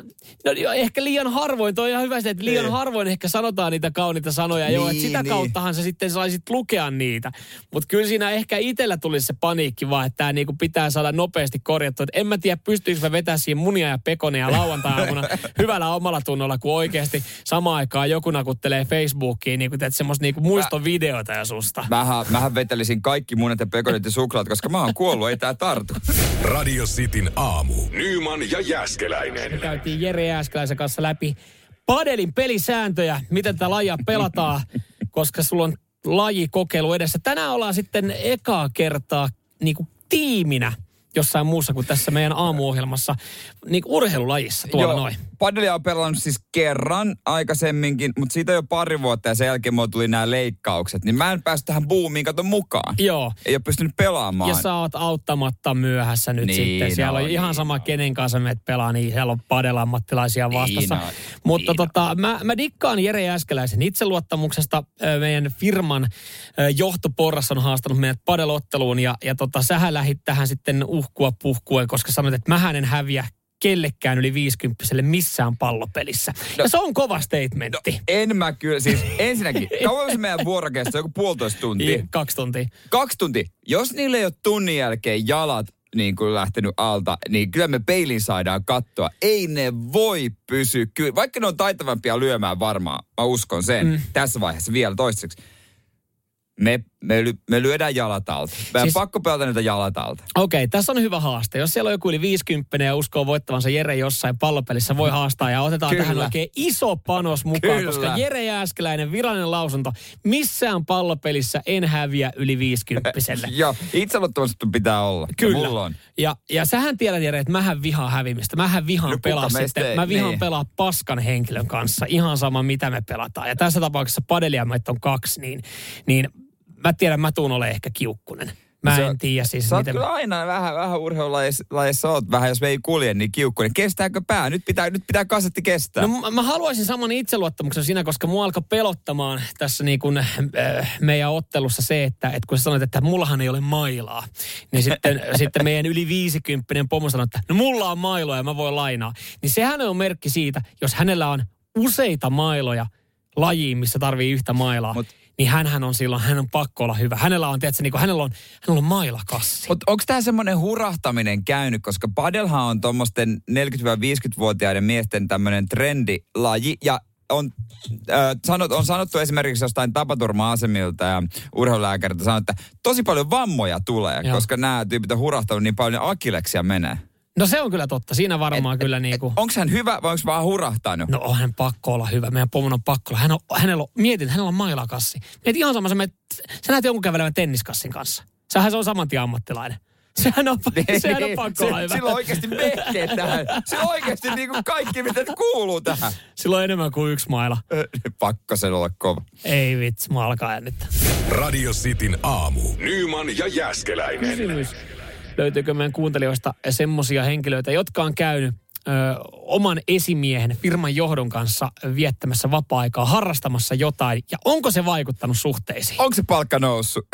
no, ehkä liian harvoin, toi on ihan hyvä se, että liian Niin. harvoin ehkä sanotaan niitä kauniita sanoja jo, että Niin, sitä niin. kauttahan sä sitten saisit lukea niitä. Mutta kyllä siinä ehkä itsellä tulisi se paniikki vaan, että tämä niinku pitää saada nopeasti korjattua. Et en mä tiedä, pystyykö mä vetämään siihen munia ja pekonia lauantai-aamuna hyvällä omalla tunnolla, kun oikeasti samaan aikaan joku nakuttelee Facebookiin niinku, teet semmoista niinku muistovideota ja susta. Mähän, mähän vetelisin kaikki munet ja pekonit ja suklaat, koska mä oon kuollut, ei tää tartu. Radio Cityn aamu. Nyman ja Jäskeläinen. käytiin Jere Jääskeläisen kanssa läpi padelin pelisääntöjä, miten tätä lajia pelataan, koska sulla on lajikokeilu edessä. Tänään ollaan sitten ekaa kertaa niin kuin tiiminä jossain muussa kuin tässä meidän aamuohjelmassa, niin urheilulajissa tuolla Joo, noin. Padelia on pelannut siis kerran aikaisemminkin, mutta siitä jo pari vuotta ja sen jälkeen mulla tuli nämä leikkaukset. Niin mä en päässyt tähän boomiin kato mukaan. Joo. Ei ole pystynyt pelaamaan. Ja sä oot auttamatta myöhässä nyt Niin sitten. Siellä on, on ihan niin sama, on. kenen kanssa meet pelaa, niin siellä on padelammattilaisia vastassa. on, Mutta niin tota, mä, mä dikkaan Jere Jääskeläisen itseluottamuksesta. Meidän firman johtoporras on haastanut meidät padelotteluun ja, ja tota, sähän lähit tähän sitten uhkua puhkuen, koska sanoit, että mähän en häviä kellekään yli 50 missään pallopelissä. No, ja se on kova statementti. En mä kyllä, siis ensinnäkin, kauan se meidän vuoro kestää? Joku puolitoista tuntia. No, kaksi tuntia. Kaksi tuntia. Jos niillä ei ole tunnin jälkeen jalat niin kuin lähtenyt alta, niin kyllä me peilin saadaan katsoa. Ei ne voi pysyä. Kyllä, vaikka ne on taitavampia lyömään varmaan, mä uskon sen mm. tässä vaiheessa vielä toistaiseksi me, me, me lyödään jalat alta. Meidän siis, pakko pelata niitä jalat alta. Okei, okay, tässä on hyvä haaste. Jos siellä on joku yli 50 ja uskoo voittavansa Jere jossain pallopelissä, voi haastaa ja otetaan Kyllä. tähän oikein iso panos mukaan, Kyllä. koska Jere Jääskeläinen virallinen lausunto, missään pallopelissä en häviä yli 50 Joo, itseluottamusta pitää olla. Kyllä. Ja, mulla on. Ja, ja sähän tiedät Jere, että mähän vihaan hävimistä. Mähän vihaan no, pelaa sitten. Ei, mä vihaan niin. pelaa paskan henkilön kanssa. Ihan sama mitä me pelataan. Ja tässä tapauksessa padelia on kaksi, niin, niin mä tiedän, mä tuun ole ehkä kiukkunen. Mä en tiedä siis. Sä miten... kyllä aina vähän, vähän urheilulajissa oot vähän, jos me ei kulje, niin kiukkunen. Kestääkö pää? Nyt pitää, nyt pitää kasetti kestää. No mä haluaisin saman itseluottamuksen siinä, koska mua alkoi pelottamaan tässä niin kuin, äh, meidän ottelussa se, että, että kun sä sanoit, että mullahan ei ole mailaa, niin sitten, sitten meidän yli 50 pomo sanoi, että no mulla on mailoja ja mä voin lainaa. Niin sehän on merkki siitä, jos hänellä on useita mailoja lajiin, missä tarvii yhtä mailaa. Mut niin hän on silloin, hän on pakko olla hyvä. Hänellä on, tiedätkö, niin kuin, hänellä on, hänellä on mailakassi. Mutta onko tämä semmoinen hurahtaminen käynyt, koska padelhan on tuommoisten 40-50-vuotiaiden miesten tämmöinen trendilaji ja on, äh, sanot, on sanottu esimerkiksi jostain tapaturma-asemilta ja urheilulääkäriltä sanottu, että tosi paljon vammoja tulee, Joo. koska nämä tyypit on hurahtanut niin paljon, akileksia menee. No se on kyllä totta. Siinä varmaan et, kyllä niin kuin... Onko hän hyvä vai onko vaan hurahtanut? No on hän pakko olla hyvä. Meidän pomon on pakko olla. Hän on, hänellä on, mietin, hänellä on mailakassi. Mietin ihan sama, sä, menet, sä näet jonkun kävelevän tenniskassin kanssa. Sähän se on saman tien ammattilainen. Sehän on, niin, sehän on pakko se, olla hyvä. Sillä on oikeasti vehkeet tähän. Sillä on oikeasti niin kuin kaikki, mitä kuuluu tähän. Sillä on enemmän kuin yksi maila. Pakko sen olla kova. Ei vitsi, mä alkaa nyt. Radio Cityn aamu. Nyman ja Jäskeläinen. Kysymys löytyykö meidän kuuntelijoista semmoisia henkilöitä, jotka on käynyt ö, oman esimiehen firman johdon kanssa viettämässä vapaa-aikaa, harrastamassa jotain. Ja onko se vaikuttanut suhteisiin? Onko se palkka noussut?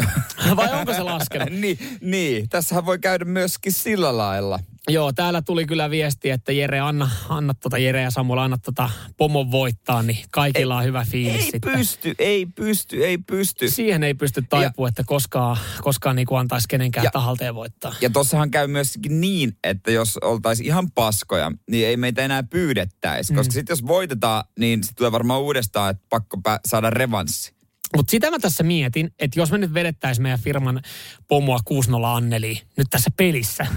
Vai onko se laskenut? niin, niin, tässähän voi käydä myöskin sillä lailla. Joo, täällä tuli kyllä viesti, että Jere, anna, anna tota Jere ja Samuel, anna tota pomon voittaa, niin kaikilla on hyvä fiilis Ei sitten. pysty, ei pysty, ei pysty. Siihen ei pysty taipua, että koskaan, koskaan niin kuin antaisi kenenkään ja, tahalteen voittaa. Ja tossahan käy myös niin, että jos oltaisiin ihan paskoja, niin ei meitä enää pyydettäisi. Mm. Koska sitten jos voitetaan, niin sitten tulee varmaan uudestaan, että pakko saada revanssi. Mutta sitä mä tässä mietin, että jos me nyt vedettäisiin meidän firman pomoa 6-0 Anneli nyt tässä pelissä,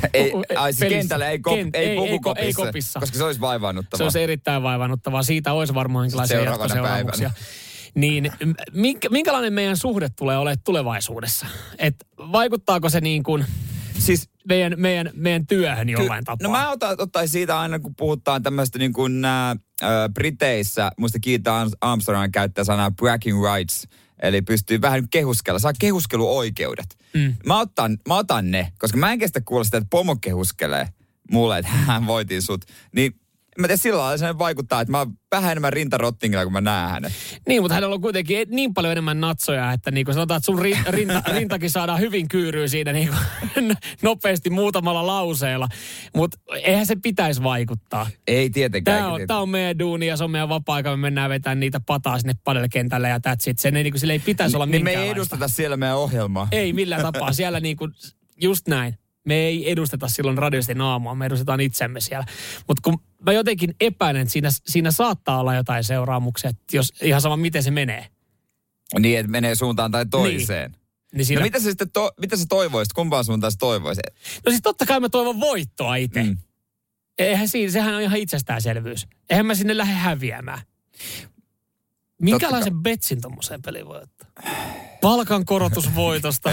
ei, ai siis kentällä ei, kop, Kent, ei, ei, ei, ei kopissa. Koska se olisi vaivaannuttavaa. Se olisi erittäin vaivaannuttavaa. Siitä olisi varmaan jonkinlaisia jatkoseuraamuksia. Niin minkälainen meidän suhde tulee olemaan tulevaisuudessa? Et vaikuttaako se niin kuin siis meidän, meidän, meidän työhön jollain tapaa? No mä otan, ottaisin siitä aina, kun puhutaan tämmöistä niin kuin nää, äh, Briteissä, muista kiittää Armstrong käyttää sanaa bragging rights – Eli pystyy vähän kehuskella, saa kehuskeluoikeudet. Mm. Mä, otan, mä otan ne, koska mä en kestä kuulla sitä, että pomo kehuskelee mulle, että hän voitin sut. Niin mä tiedän, sillä lailla se vaikuttaa, että mä oon vähän enemmän rintarottingilla, kun mä näen hänet. Niin, mutta hänellä on kuitenkin niin paljon enemmän natsoja, että niin kuin sanotaan, että sun rinta, rintakin saadaan hyvin kyyryä siinä niin kuin nopeasti muutamalla lauseella. Mutta eihän se pitäisi vaikuttaa. Ei tietenkään. Tämä on, tämä on meidän duuni ja se on meidän vapaa-aika. Me mennään vetämään niitä pataa sinne padelkentälle ja that's it. Sen ei, niin kuin, sillä ei pitäisi olla Niin me ei edusteta siellä meidän ohjelmaa. Ei millään tapaa. Siellä niin kuin, just näin. Me ei edusteta silloin radiosti naamua, me edustetaan itsemme siellä. Mutta kun mä jotenkin epäilen, että siinä, siinä saattaa olla jotain seuraamuksia, että jos ihan sama miten se menee. Niin, että menee suuntaan tai toiseen. Niin. Niin siinä... No mitä sä sitten to, mitä sä toivoisit? Kumpaan suuntaan sä toivoisit? No siis totta kai mä toivon voittoa itse. Mm. Eihän siinä, sehän on ihan itsestäänselvyys. Eihän mä sinne lähde häviämään. Minkälaisen betsin tommoseen peliin voi ottaa? Palkankorotusvoitosta.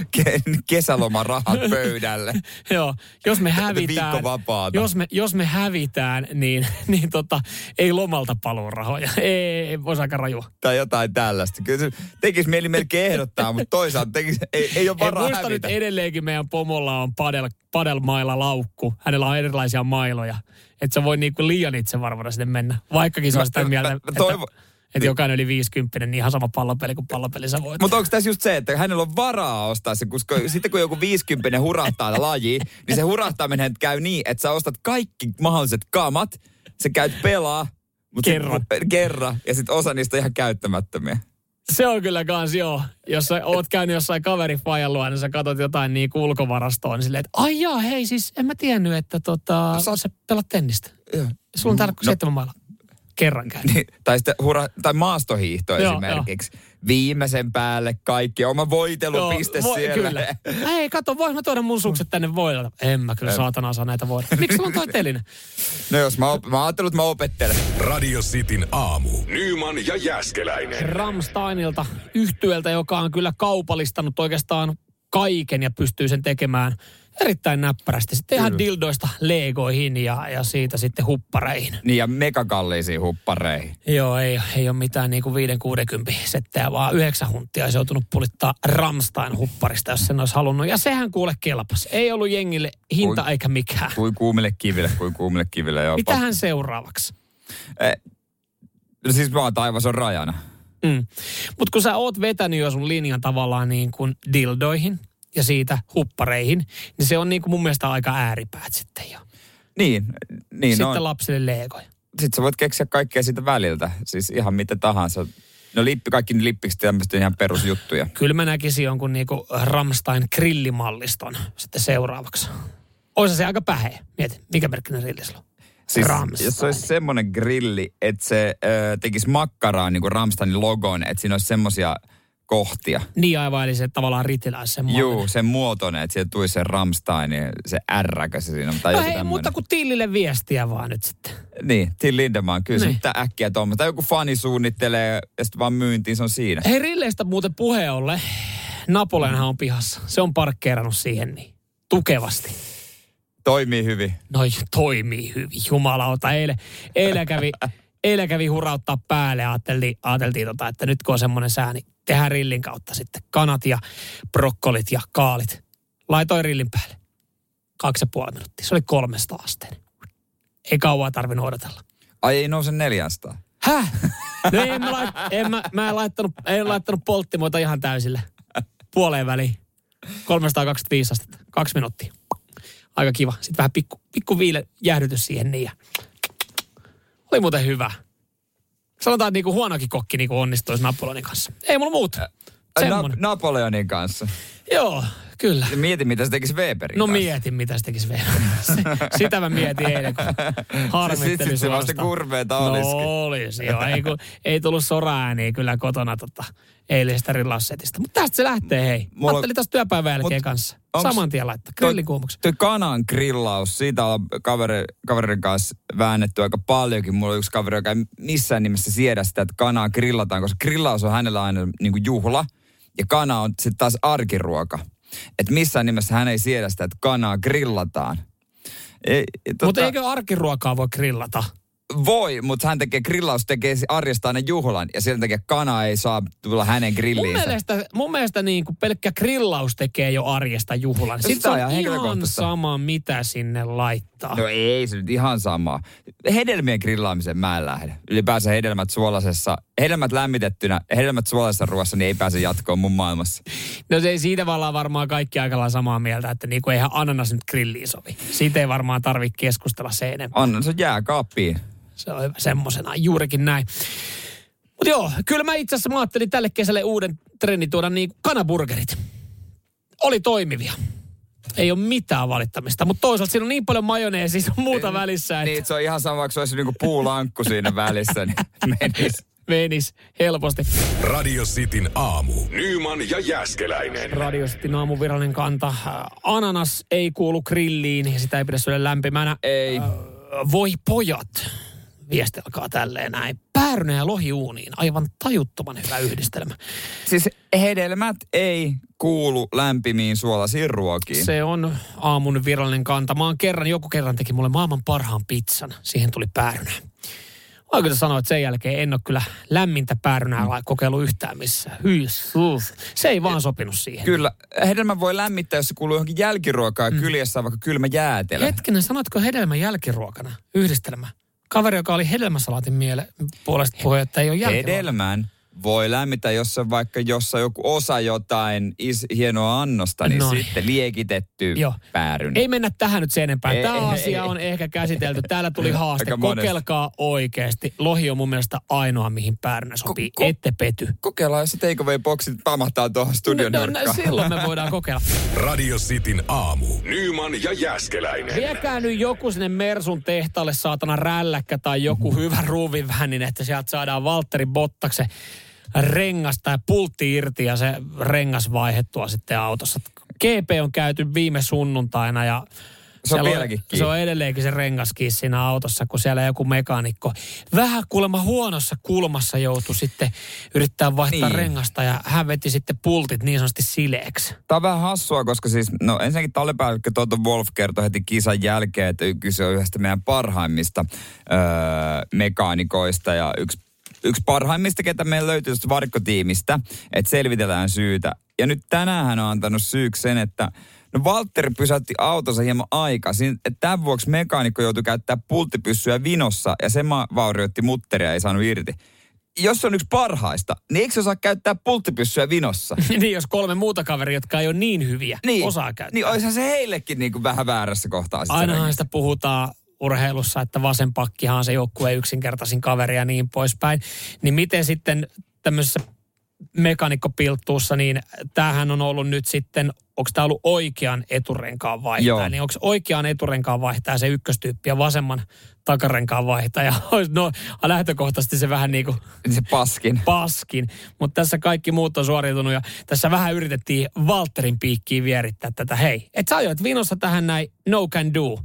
Kesälomarahat pöydälle. Joo, jos me hävitään, jos me, jos me hävitään, niin, niin tota, ei lomalta rahoja. Ei, voisi aika raju. Tai jotain tällaista. Kyllä se tekisi mieli melkein ehdottaa, mutta toisaalta tekisi, ei, ei ole varaa hävitä. nyt edelleenkin meidän pomolla on padel, padelmailla laukku. Hänellä on erilaisia mailoja. Että se voi niinku liian itse varmana sinne mennä. Vaikkakin se on sitä mieltä, mä, mä, mä toivon, että että niin. jokainen yli 50, niin ihan sama pallopeli kuin pallopeli sä voit. Mutta onko tässä just se, että hänellä on varaa ostaa se, koska sitten kun joku 50 hurahtaa laji, niin se hurahtaminen käy niin, että sä ostat kaikki mahdolliset kamat, sä käyt pelaa, mutta kerran. Sit, kerran, ja sitten osa niistä on ihan käyttämättömiä. Se on kyllä kans joo. Jos sä oot käynyt jossain kaverifajan niin sä katsot jotain niin ulkovarastoa, niin silleen, että ai jaa, hei siis en mä tiennyt, että tota, sä, sä pelat tennistä. Joo. Sulla on täällä no. seitsemän mailla. Kerran käynyt. Niin, tai, sitten hura, tai maastohiihto Joo, esimerkiksi. Viimeisen päälle kaikki, oma voitelupiste Joo, voi- siellä. Kyllä. Hei, kato, vois mä tuoda mun sukset tänne voidella? En mä kyllä saatana saa näitä voida. Miksi sulla on toi teline? No jos mä, op- mä ajattelin, että mä opettelen. Radio Cityn aamu. Nyman ja Jäskeläinen. Ramsteinilta, yhtyöltä, joka on kyllä kaupallistanut oikeastaan kaiken ja pystyy sen tekemään erittäin näppärästi. Sitten ihan dildoista legoihin ja, ja siitä sitten huppareihin. Niin ja megakalliisiin huppareihin. Joo, ei, ei ole mitään niinku 5-60 settejä, vaan yhdeksän hunttia olisi joutunut pulittaa Ramstein hupparista, jos sen olisi halunnut. Ja sehän kuule kelpas. Ei ollut jengille hinta Kuin- eikä mikään. Kuin kuumille kiville, kuin kuumille kiville. Joo. Mitähän seuraavaksi? No siis vaan taivas on rajana. Mm. Mutta kun sä oot vetänyt jo sun linjan tavallaan niin kuin dildoihin ja siitä huppareihin, niin se on niin kuin mun mielestä aika ääripäät sitten jo. Niin, niin sitten no, lapsille leegoja. sit sä voit keksiä kaikkea siitä väliltä. Siis ihan mitä tahansa. No lippi, kaikki ja tämmöistä ihan perusjuttuja. Kyllä mä näkisin jonkun niinku Ramstein grillimalliston sitten seuraavaksi. Oisa se aika päheä. Mieti, mikä merkkinen grilli sulla on? Siis Rammstein. jos se olisi semmoinen grilli, että se ö, tekisi makkaraa niin kuin Ramsteinin logon, että siinä olisi semmoisia kohtia. Niin aivan, eli se tavallaan ritiläis semmoinen. Juu, sen muotoinen, että siellä tulisi se Ramstein, ja se R se siinä on. Tai No hei, tämmönen. mutta kun Tillille viestiä vaan nyt sitten. Niin, Till Lindemann, kyllä se Niin. pitää äkkiä tuommoista. Tai joku fani suunnittelee ja sitten vaan myyntiin, se on siinä. Hei, rilleistä muuten puheen ollen. Napoleonhan on pihassa. Se on parkkeerannut siihen niin tukevasti. Toimii hyvin. No toimii hyvin, jumalauta. Eilen, eilen, kävi, eilen kävi hurauttaa päälle ja ajateltiin, ajateltiin tota, että nyt kun on semmoinen sää, niin tehdään rillin kautta sitten kanat ja brokkolit ja kaalit. Laitoin rillin päälle. Kaksi ja puoli minuuttia. Se oli kolmesta asteen. Ei kauaa tarvinnut odotella. Ai ei nouse 400. Häh? No en mä, lait, en mä, mä en laittanut, en laittanut polttimoita ihan täysille. Puoleen väliin. 325 astetta. Kaksi minuuttia. Aika kiva. Sitten vähän pikku, pikku viile jäähdytys siihen niin. Ja... Oli muuten hyvä. Sanotaan, että niinku huonokin kokki niinku onnistuisi Napoleonin kanssa. Ei mulla muuta. Na-. Napoleonin kanssa. Joo, kyllä. Ja Mieti, mitä se tekisi Weberin No kanssa. mietin, mitä se tekisi vielä. Se- Sitä mä mietin eilen, kun harmittelin Sitten se vasta kurveeta No olisikin. olisi, joo. Ei, kun, ei tullut soraääniä kyllä kotona tota, eilisestä rillaussetistä. Mutta tästä se lähtee, hei. Mulla- ajattelin tästä työpäivän jälkeen Mut kanssa. onks- Saman tien laittaa. Grillin. Toi kanan grillaus, siitä on kaveri, kaverin kanssa väännetty aika paljonkin. Mulla on yksi kaveri, joka ei missään nimessä siedä sitä, että kanaa grillataan, koska grillaus on hänellä aina niin kuin juhla. Ja kana on sitten taas arkiruoka. Että missään nimessä hän ei siedä sitä, että kanaa grillataan. Ei, tota, Mutta eikö arkiruokaa voi grillata? Voi, mutta hän tekee grillaus, tekee arjesta aina juhlan. Ja sen takia kana ei saa tulla hänen Mun grilliinsä. mielestä, mun mielestä niin kuin pelkkä grillaus tekee jo arjesta juhlan. Sitten se on on ihan sama, mitä sinne laittaa. No ei se nyt ihan sama. Hedelmien grillaamiseen mä en lähde. Ylipäänsä hedelmät suolasessa, hedelmät lämmitettynä, hedelmät suolasessa ruoassa, niin ei pääse jatkoon mun maailmassa. No se ei siitä tavallaan varmaan kaikki aika samaa mieltä, että niinku eihän ananas nyt grilliin sovi. Siitä ei varmaan tarvitse keskustella se enempää. Anna se jää kaappiin. Se on hyvä semmosena, juurikin näin. Mutta joo, kyllä mä itse asiassa mä ajattelin tälle kesälle uuden trendin tuoda niin kanaburgerit. Oli toimivia. Ei ole mitään valittamista, mutta toisaalta siinä on niin paljon majoneesia ja muuta välissä, että Niin, se on ihan sama, vaikka se olisi niinku puulankku siinä välissä, niin menis. menis helposti. Radio Cityn aamu. Nyman ja Jäskeläinen. Radiostin aamuvirallinen kanta. Äh, Ananas ei kuulu grilliin ja sitä ei pidä syödä lämpimänä. Ei. Äh, Voi pojat. Viesti alkaa tälleen näin. Päärynä ja lohi uuniin. Aivan tajuttoman hyvä yhdistelmä. Siis hedelmät ei kuulu lämpimiin suolaisiin ruokiin. Se on aamun virallinen kanta. Mä oon kerran, joku kerran teki mulle maailman parhaan pizzan. Siihen tuli päärynää. Mä kyllä sanoa, että sen jälkeen en ole kyllä lämmintä päärynää mm. kokeillut yhtään missään. Hyi, suus. Se ei vaan sopinut siihen. Kyllä, hedelmä voi lämmittää, jos se kuuluu johonkin jälkiruokaan ja kyljessä on vaikka kylmä jäätelö. Hetkinen, sanotko hedelmän jälkiruokana? Yhdistelmä. Kaveri, joka oli hedelmäsalaatin miele puolesta puhuja, että ei ole jälkiruokana. Hedelmän voi lämmitä, jos on vaikka jossa joku osa jotain is, hienoa annosta, niin Noin. sitten liekitetty Joo. pääryn. Ei mennä tähän nyt sen enempää. Ei, Tämä ei, asia ei. on ehkä käsitelty. Täällä tuli haaste. Aika monesti. Kokeilkaa oikeasti. Lohi on mun mielestä ainoa, mihin päärynä sopii. ko- Ette pety. Kokeillaan, jos se takeaway-boksit pamahtaa tuohon studion No, no, nurkkaan. silloin me voidaan kokeilla. Radio Cityn aamu. Nyman ja Jäskeläinen. Viekää nyt joku sinne Mersun tehtaalle saatana rälläkkä tai joku Mhm. hyvä ruuvinvähän, niin että sieltä saadaan Valtteri Bottaksen rengasta ja pultti irti ja se rengas vaihettua sitten autossa. GP on käyty viime sunnuntaina ja Se on vieläkin se kiinni. on edelleenkin se rengas siinä autossa, kun siellä joku mekaanikko vähän kuulemma huonossa kulmassa joutui sitten yrittää vaihtaa Niin. rengasta ja hän veti sitten pultit niin sanotusti sileeksi. Tämä on vähän hassua, koska siis, no ensinnäkin tallipäällikkö Toto Wolf kertoi heti kisan jälkeen, että kyse on yhdestä meidän parhaimmista öö, mekaanikoista ja yksi, yksi parhaimmista, ketä meillä löytyy tuosta varikkotiimistä, että selvitellään syytä. Ja nyt tänään hän on antanut syyksi sen, että No Valtteri pysäytti autonsa hieman aikaisin, että tämän vuoksi mekaanikko joutui käyttää pulttipyssyä vinossa ja se vaurioitti mutteria ei saanut irti. Jos se on yksi parhaista, niin eikö se osaa käyttää pulttipyssyä vinossa? niin jos kolme muuta kaveria, jotka ei ole niin hyviä, niin, osaa käyttää. Niin olisihan se heillekin niin kuin vähän väärässä kohtaa. Ainahan sitä puhutaan urheilussa, että vasen pakkihan on se joukkueen yksinkertaisin kaveri ja niin poispäin. Niin miten sitten tämmöisessä mekanikkopilttuussa, niin tämähän on ollut nyt sitten, onko tämä ollut oikean eturenkaan vaihtaja? Joo. Niin onko oikean eturenkaan vaihtaja se ykköstyyppi ja vasemman takarenkaan vaihtaja? No lähtökohtaisesti se vähän niin kuin se paskin. paskin. Mutta tässä kaikki muut on suoriutunut ja tässä vähän yritettiin Walterin piikkiin vierittää tätä. Hei, et sä ajoit vinossa tähän näin, no can do.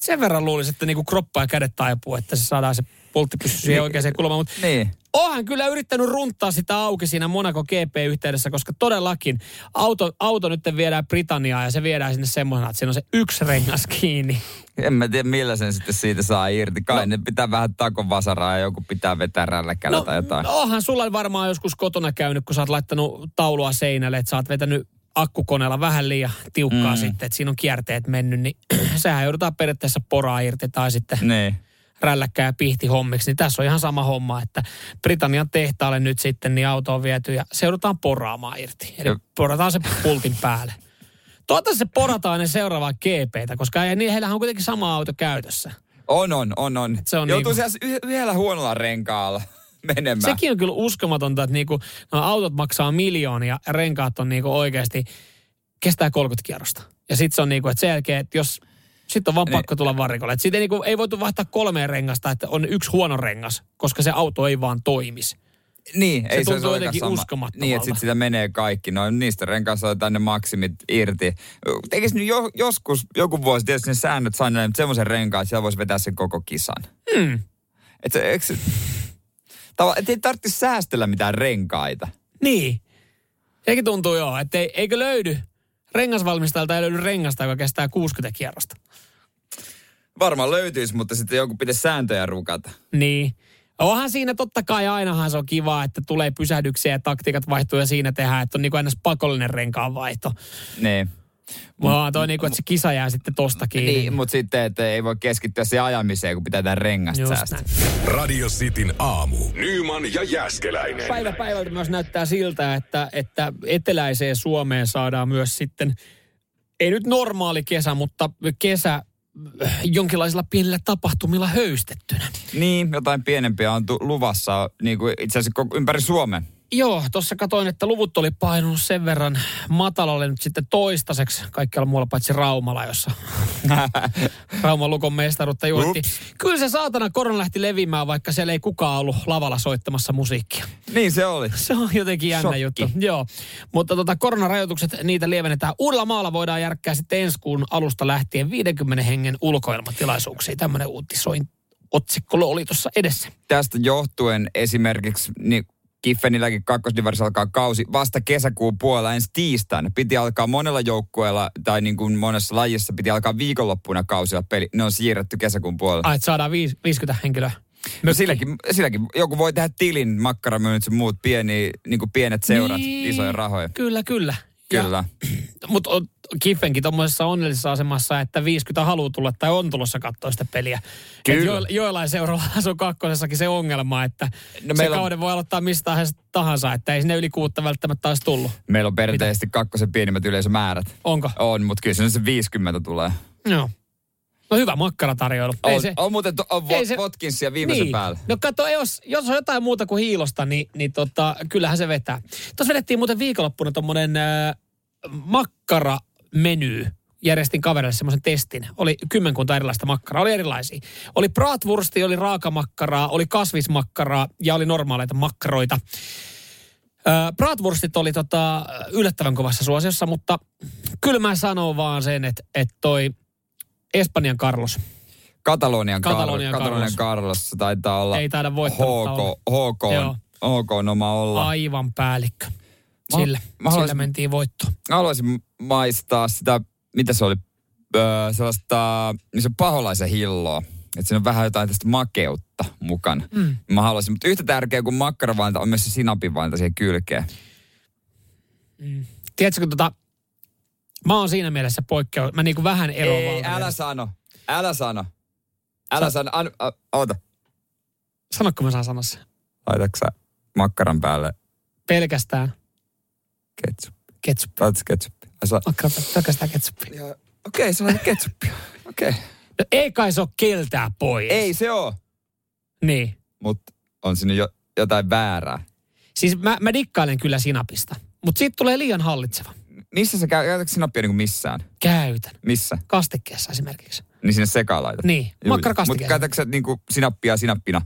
Sen verran luulisi, että niinku kroppa ja kädet taipuu, että se saadaan se pultti pysyä siihen oikeaan kulmaan. Mutta Niin. Oonhan kyllä yrittänyt runtaa sitä auki siinä Monaco GP-yhteydessä, koska todellakin auto, auto nyt viedään Britanniaan ja se viedään sinne semmoisena, että siinä on se yksi rengas kiinni. En mä tiedä, millä sen sitten siitä saa irti. Kai no. ne pitää vähän takon vasaraa ja joku pitää vetää rälläkällä No, tai jotain. no onhan sulla varmaan joskus kotona käynyt, kun sä oot laittanut taulua seinälle, että sä oot vetänyt akkukoneella vähän liian tiukkaa mm. sitten, että siinä on kierteet mennyt, niin sehän joudutaan periaatteessa poraa irti tai sitten Niin. rälläkkää ja pihti hommiksi. Niin tässä on ihan sama homma, että Britannian tehtaalle nyt sitten niin auto on viety ja se joudutaan poraamaan irti. Eli porataan se pultin päälle. Toivottavasti se porataan ennen seuraavaa GPtä, koska ei, niin heillähän on kuitenkin sama auto käytössä. On, on, on, on. Se on Joutuu niinku... yh- yhdellä huonolla renkaalla menemään. Sekin on kyllä uskomatonta, että niinku, no autot maksaa miljoonia ja renkaat on niinku oikeasti, kestää 30 kierrosta. Ja sitten se on niinku, että sen jälkeen, että jos, sitten on vaan Niin. pakko tulla varikolle. Että siitä ei, niinku, ei voitu vaihtaa kolmeen rengasta, että on yksi huono rengas, koska se auto ei vaan toimisi. Niin, Se ei se ole jotenkin sama. uskomattomalta. Niin, että sit sitä menee kaikki. No niistä renkaista otetaan ne maksimit irti. Tekis nyt jo, joskus, joku vuosi tietysti ne säännöt sain semmoisen renkaan, että siellä voisi vetää sen koko kisan. Mm. Et se, eikö se, tava, et ei tarvitsisi säästellä mitään renkaita. Niin. Sekin tuntuu joo, että ei, eikö löydy, rengasvalmistajalta ei löydy rengasta, joka kestää 60 kierrosta. Varmaan löytyisi, mutta sitten joku pitäisi sääntöjä rukata. Niin. Onhan siinä totta kai ainahan se on kiva, että tulee pysähdyksiä ja taktiikat vaihtuu ja siinä tehdään, että on niin kuin pakollinen renkaan vaihto. Niin. Vaan toi niin kuin, että se kisa jää sitten tosta kiinni. Niin, mutta sitten, että ei voi keskittyä siihen ajamiseen, kun pitää tämän rengasta Just säästää. Radio Cityn aamu. Nyman ja Jäskeläinen. Päivä päivältä myös näyttää siltä, että, että eteläiseen Suomeen saadaan myös sitten, ei nyt normaali kesä, mutta kesä jonkinlaisilla pienillä tapahtumilla höystettynä. Niin, jotain pienempiä on luvassa niin kuin itse asiassa ympäri Suomen. Joo, tuossa katoin, että luvut oli painunut sen verran matalalle nyt sitten toistaiseksi kaikkialla muualla paitsi Raumalla, jossa Rauman lukon mestaruutta. Ups. Kyllä se saatana korona lähti levimään, vaikka siellä ei kukaan ollut lavalla soittamassa musiikkia. niin se oli. Se on jotenkin jännä Shokki. juttu. Joo, mutta tota, koronarajoitukset, niitä lievennetään. Uudella maalla voidaan järkkää sitten ensi kuun alusta lähtien 50 hengen ulkoilmatilaisuuksia. Tämmöinen uutisoin otsikko oli tuossa edessä. Tästä johtuen esimerkiksi niin Kiffenilläkin kakkosdivarissa alkaa kausi vasta kesäkuun puolella ensi tiistaina. Piti alkaa monella joukkueella tai niin kuin monessa lajissa piti alkaa viikonloppuna kausilla peli. Ne on siirretty kesäkuun puolella. Ai, että saadaan viis- 50 henkilöä. No silläkin, silläkin joku voi tehdä tilin, makkaramyynnit ja muut pieni, niin kuin pienet seurat, Niin. isoja rahoja. Kyllä, kyllä. Kyllä. Mutta Kiffenkin tuommoisessa onnellisessa asemassa, että 50 haluaa tulla tai on tulossa katsoa sitä peliä. Kyllä. Jo, joillain seuralla on kakkosessakin se ongelma, että No se meillä on- kauden voi aloittaa mistä tahansa, että ei sinne yli kuutta välttämättä taas tullut. Meillä on perinteisesti kakkosen pienimmät yleisömäärät. Onko? On, mutta kyllä se se 50 tulee. Joo. No hyvä makkaratarjoilu. On, Ei se, on muuten to, on vo, se- Watkinsia viimeisen niin. päällä. No kato, jos, jos on jotain muuta kuin hiilosta, niin, niin tota, kyllähän se vetää. Tuossa vedettiin muuten viikonloppuna tommonen äh, makkarameny. Järjestin kaverille semmoisen testin. Oli kymmenkunta erilaista makkaraa, oli erilaisia. Oli bratwursti, oli raakamakkaraa, oli kasvismakkaraa ja oli normaaleita makkaroita. Äh, bratwurstit oli tota, yllättävän kovassa suosiossa, mutta kyllä mä sanon vaan sen, että, että toi Espanjan Carlos – Katalonian, Katalonian Kar- Katalonian Carlos taitaa olla Ei taida HK. HK, Joo. HK on oma olla. aivan päällikkö. Mä- Sillä, mä haluaisin- sillä mentiin voittoon. Mä haluaisin maistaa sitä, mitä se oli, öö, sellaista, niin se on paholaisen hilloa. Että siinä on vähän jotain tästä makeutta mukana. Mm. Mä haluaisin, mutta yhtä tärkeä kuin makkaravalinta on myös se sinapinvalinta siihen kylkeen. Tiedätkö, kun tota, mä oon siinä mielessä poikkeus. Mä niinku vähän eroan Ei, älä sano. Älä sano. Älä Sä- sano. An, a, oota. Sanokko mä saan sanoa sen? Laitatko makkaran päälle Pelkästään ketsup? ketsup. Laitatko ketsup? Ai sä- Makkara pelkästään ketsuppia. Joo, Okei, okay, sä laitat ketsuppia. Okei. Okay. No ei kai se ole keltää pois. Ei se oo. Niin. Mutta on sinne jo, jotain väärää. Siis mä, mä dikkailen kyllä sinapista. Mutta siitä tulee liian hallitseva. Missä sä käy- käytätkö sinappia niin kuin missään? Käytän. Missä? Kastikkeessa esimerkiksi. Niin sinne sekaan laitat. Niin. Mutta Makkarakastikkeessa. käytätkö sä niin kuin sinappia sinappina?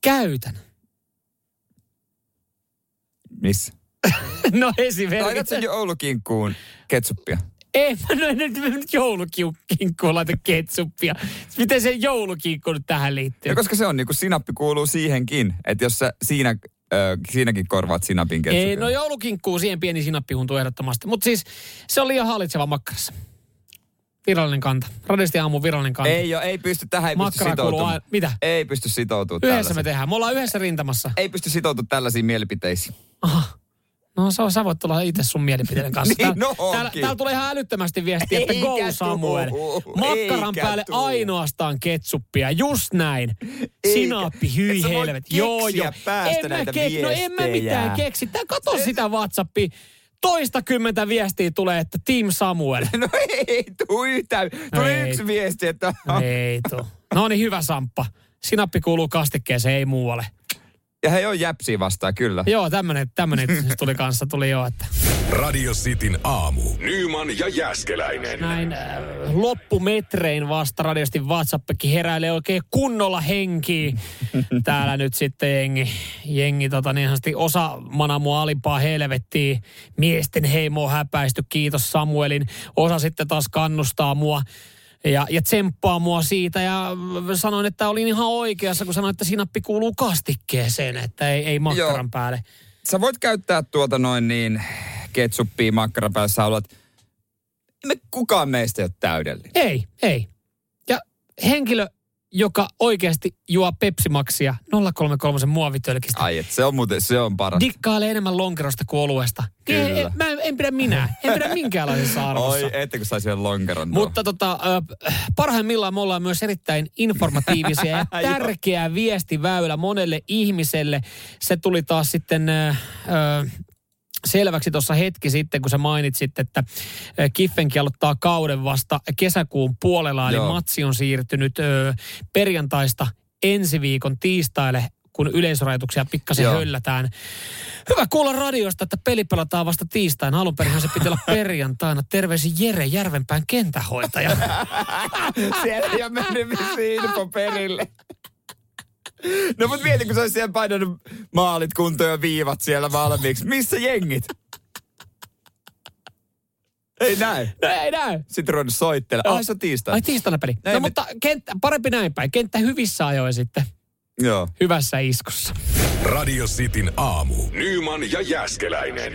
Käytän. Missä? no Laitat esimerkiksi. sen joulukinkkuun ketsuppia. Ei, mä no, nyt, nyt joulukinkkuun laita ketsuppia. Miten se joulukinkku nyt tähän liittyy? Ja koska se on niin kuin sinappi kuuluu siihenkin. Että jos sä siinä, ö, siinäkin korvaat sinapin ketsupia. Ei, no joulukinkkuu siihen pieni sinappihuntu ehdottomasti. Mutta siis se on liian hallitseva makkarassa. Virallinen kanta. Radisti aamu virallinen kanta. ei, jo, ei pysty tähän, ei pysty Makkara kuuluu sitoutumaan. aina. Mitä? Ei pysty sitoutumaan Yhdessä me tällaisiin. tehdään. Me ollaan yhdessä rintamassa. Ei pysty sitoutumaan tällaisiin mielipiteisiin. Aha. No sä, sä voit tulla itse sun mielipiteiden kanssa. Niin, no täällä, täällä tulee ihan älyttömästi viestiä, että go Samuel. Makkaran eikä päälle tuu. ainoastaan ketsuppia. Just näin. Sinappi, hyi helvet. Joo, joo. päästä en mä näitä no en mä mitään keksi. Tää kato sitä WhatsAppia. Toista kymmentä viestiä tulee, että Team Samuel. No ei tuu yhtään. Tuli Ei. yksi viesti, että... Ei tuu. No niin, hyvä Samppa. Sinappi kuuluu kastikkeeseen, ei muualle. Ja he on jäpsiä vastaan, kyllä. Joo, tämmönen, tämmönen tuli kanssa, tuli jo, että Radio Cityn aamu. Nyman ja Jäskeläinen. näin äh, loppumetrein vasta radiosti WhatsAppikin heräilee oikein kunnolla henki. Täällä nyt sitten jengi, jengi tota niin sanotusti osa manamua alimpaa helvettiä. Miesten heimo häpäisty, kiitos Samuelin. Osa sitten taas kannustaa mua ja, ja tsemppaa mua siitä ja sanoin, että olin ihan oikeassa, kun sanoin, että sinappi kuuluu kastikkeeseen, että ei, ei makkaran Joo. päälle. Sä voit käyttää tuota noin niin ketsuppia makkaran päällä, sä haluat. Me kukaan meistä ei ole täydellinen. Ei, ei. Ja henkilö, joka oikeasti juo Pepsi-maksia 033 muovitölkistä, Ai, et se on muuten, se on paras. dikkailee enemmän lonkerosta kuin oluesta. Kyllä. Ei, ei, mä en, en pidä minä. En pidä minkäänlaisessa arvossa. Oi, ette kun saisi sen lonkeron tuohon. Mutta tota, parhaimmillaan me ollaan myös erittäin informatiivisia ja tärkeä viestiväylä monelle ihmiselle. Se tuli taas sitten ö, selväksi tuossa hetki sitten, kun sä mainitsit, että ö, Kiffenkin aloittaa kauden vasta kesäkuun puolella, eli Joo. matsi on siirtynyt ö, perjantaista ensi viikon tiistaille kun yleisrajoituksia pikkasen Joo. höllätään. Hyvä kuulla radiosta, että peli pelataan vasta tiistaina. Alun perin se piti olla perjantaina. Terveisin Jere Järvenpään kentähoitaja. Siellä ei ole mennyt vissiin info perille. No mut mieti, kun sä olisit siellä painanut maalit kuntoon ja viivat siellä valmiiksi. Missä jengit? Ei näin. No ei näy. Sitten ruvennut soittelemaan. Ai se on tiistaina. Ai tiistaina peli. No me- mutta kenttä, parempi näin päin. Kenttä hyvissä ajoin sitten. Joo. Hyvässä iskussa. Radio Cityn aamu. Nyman ja Jäskeläinen.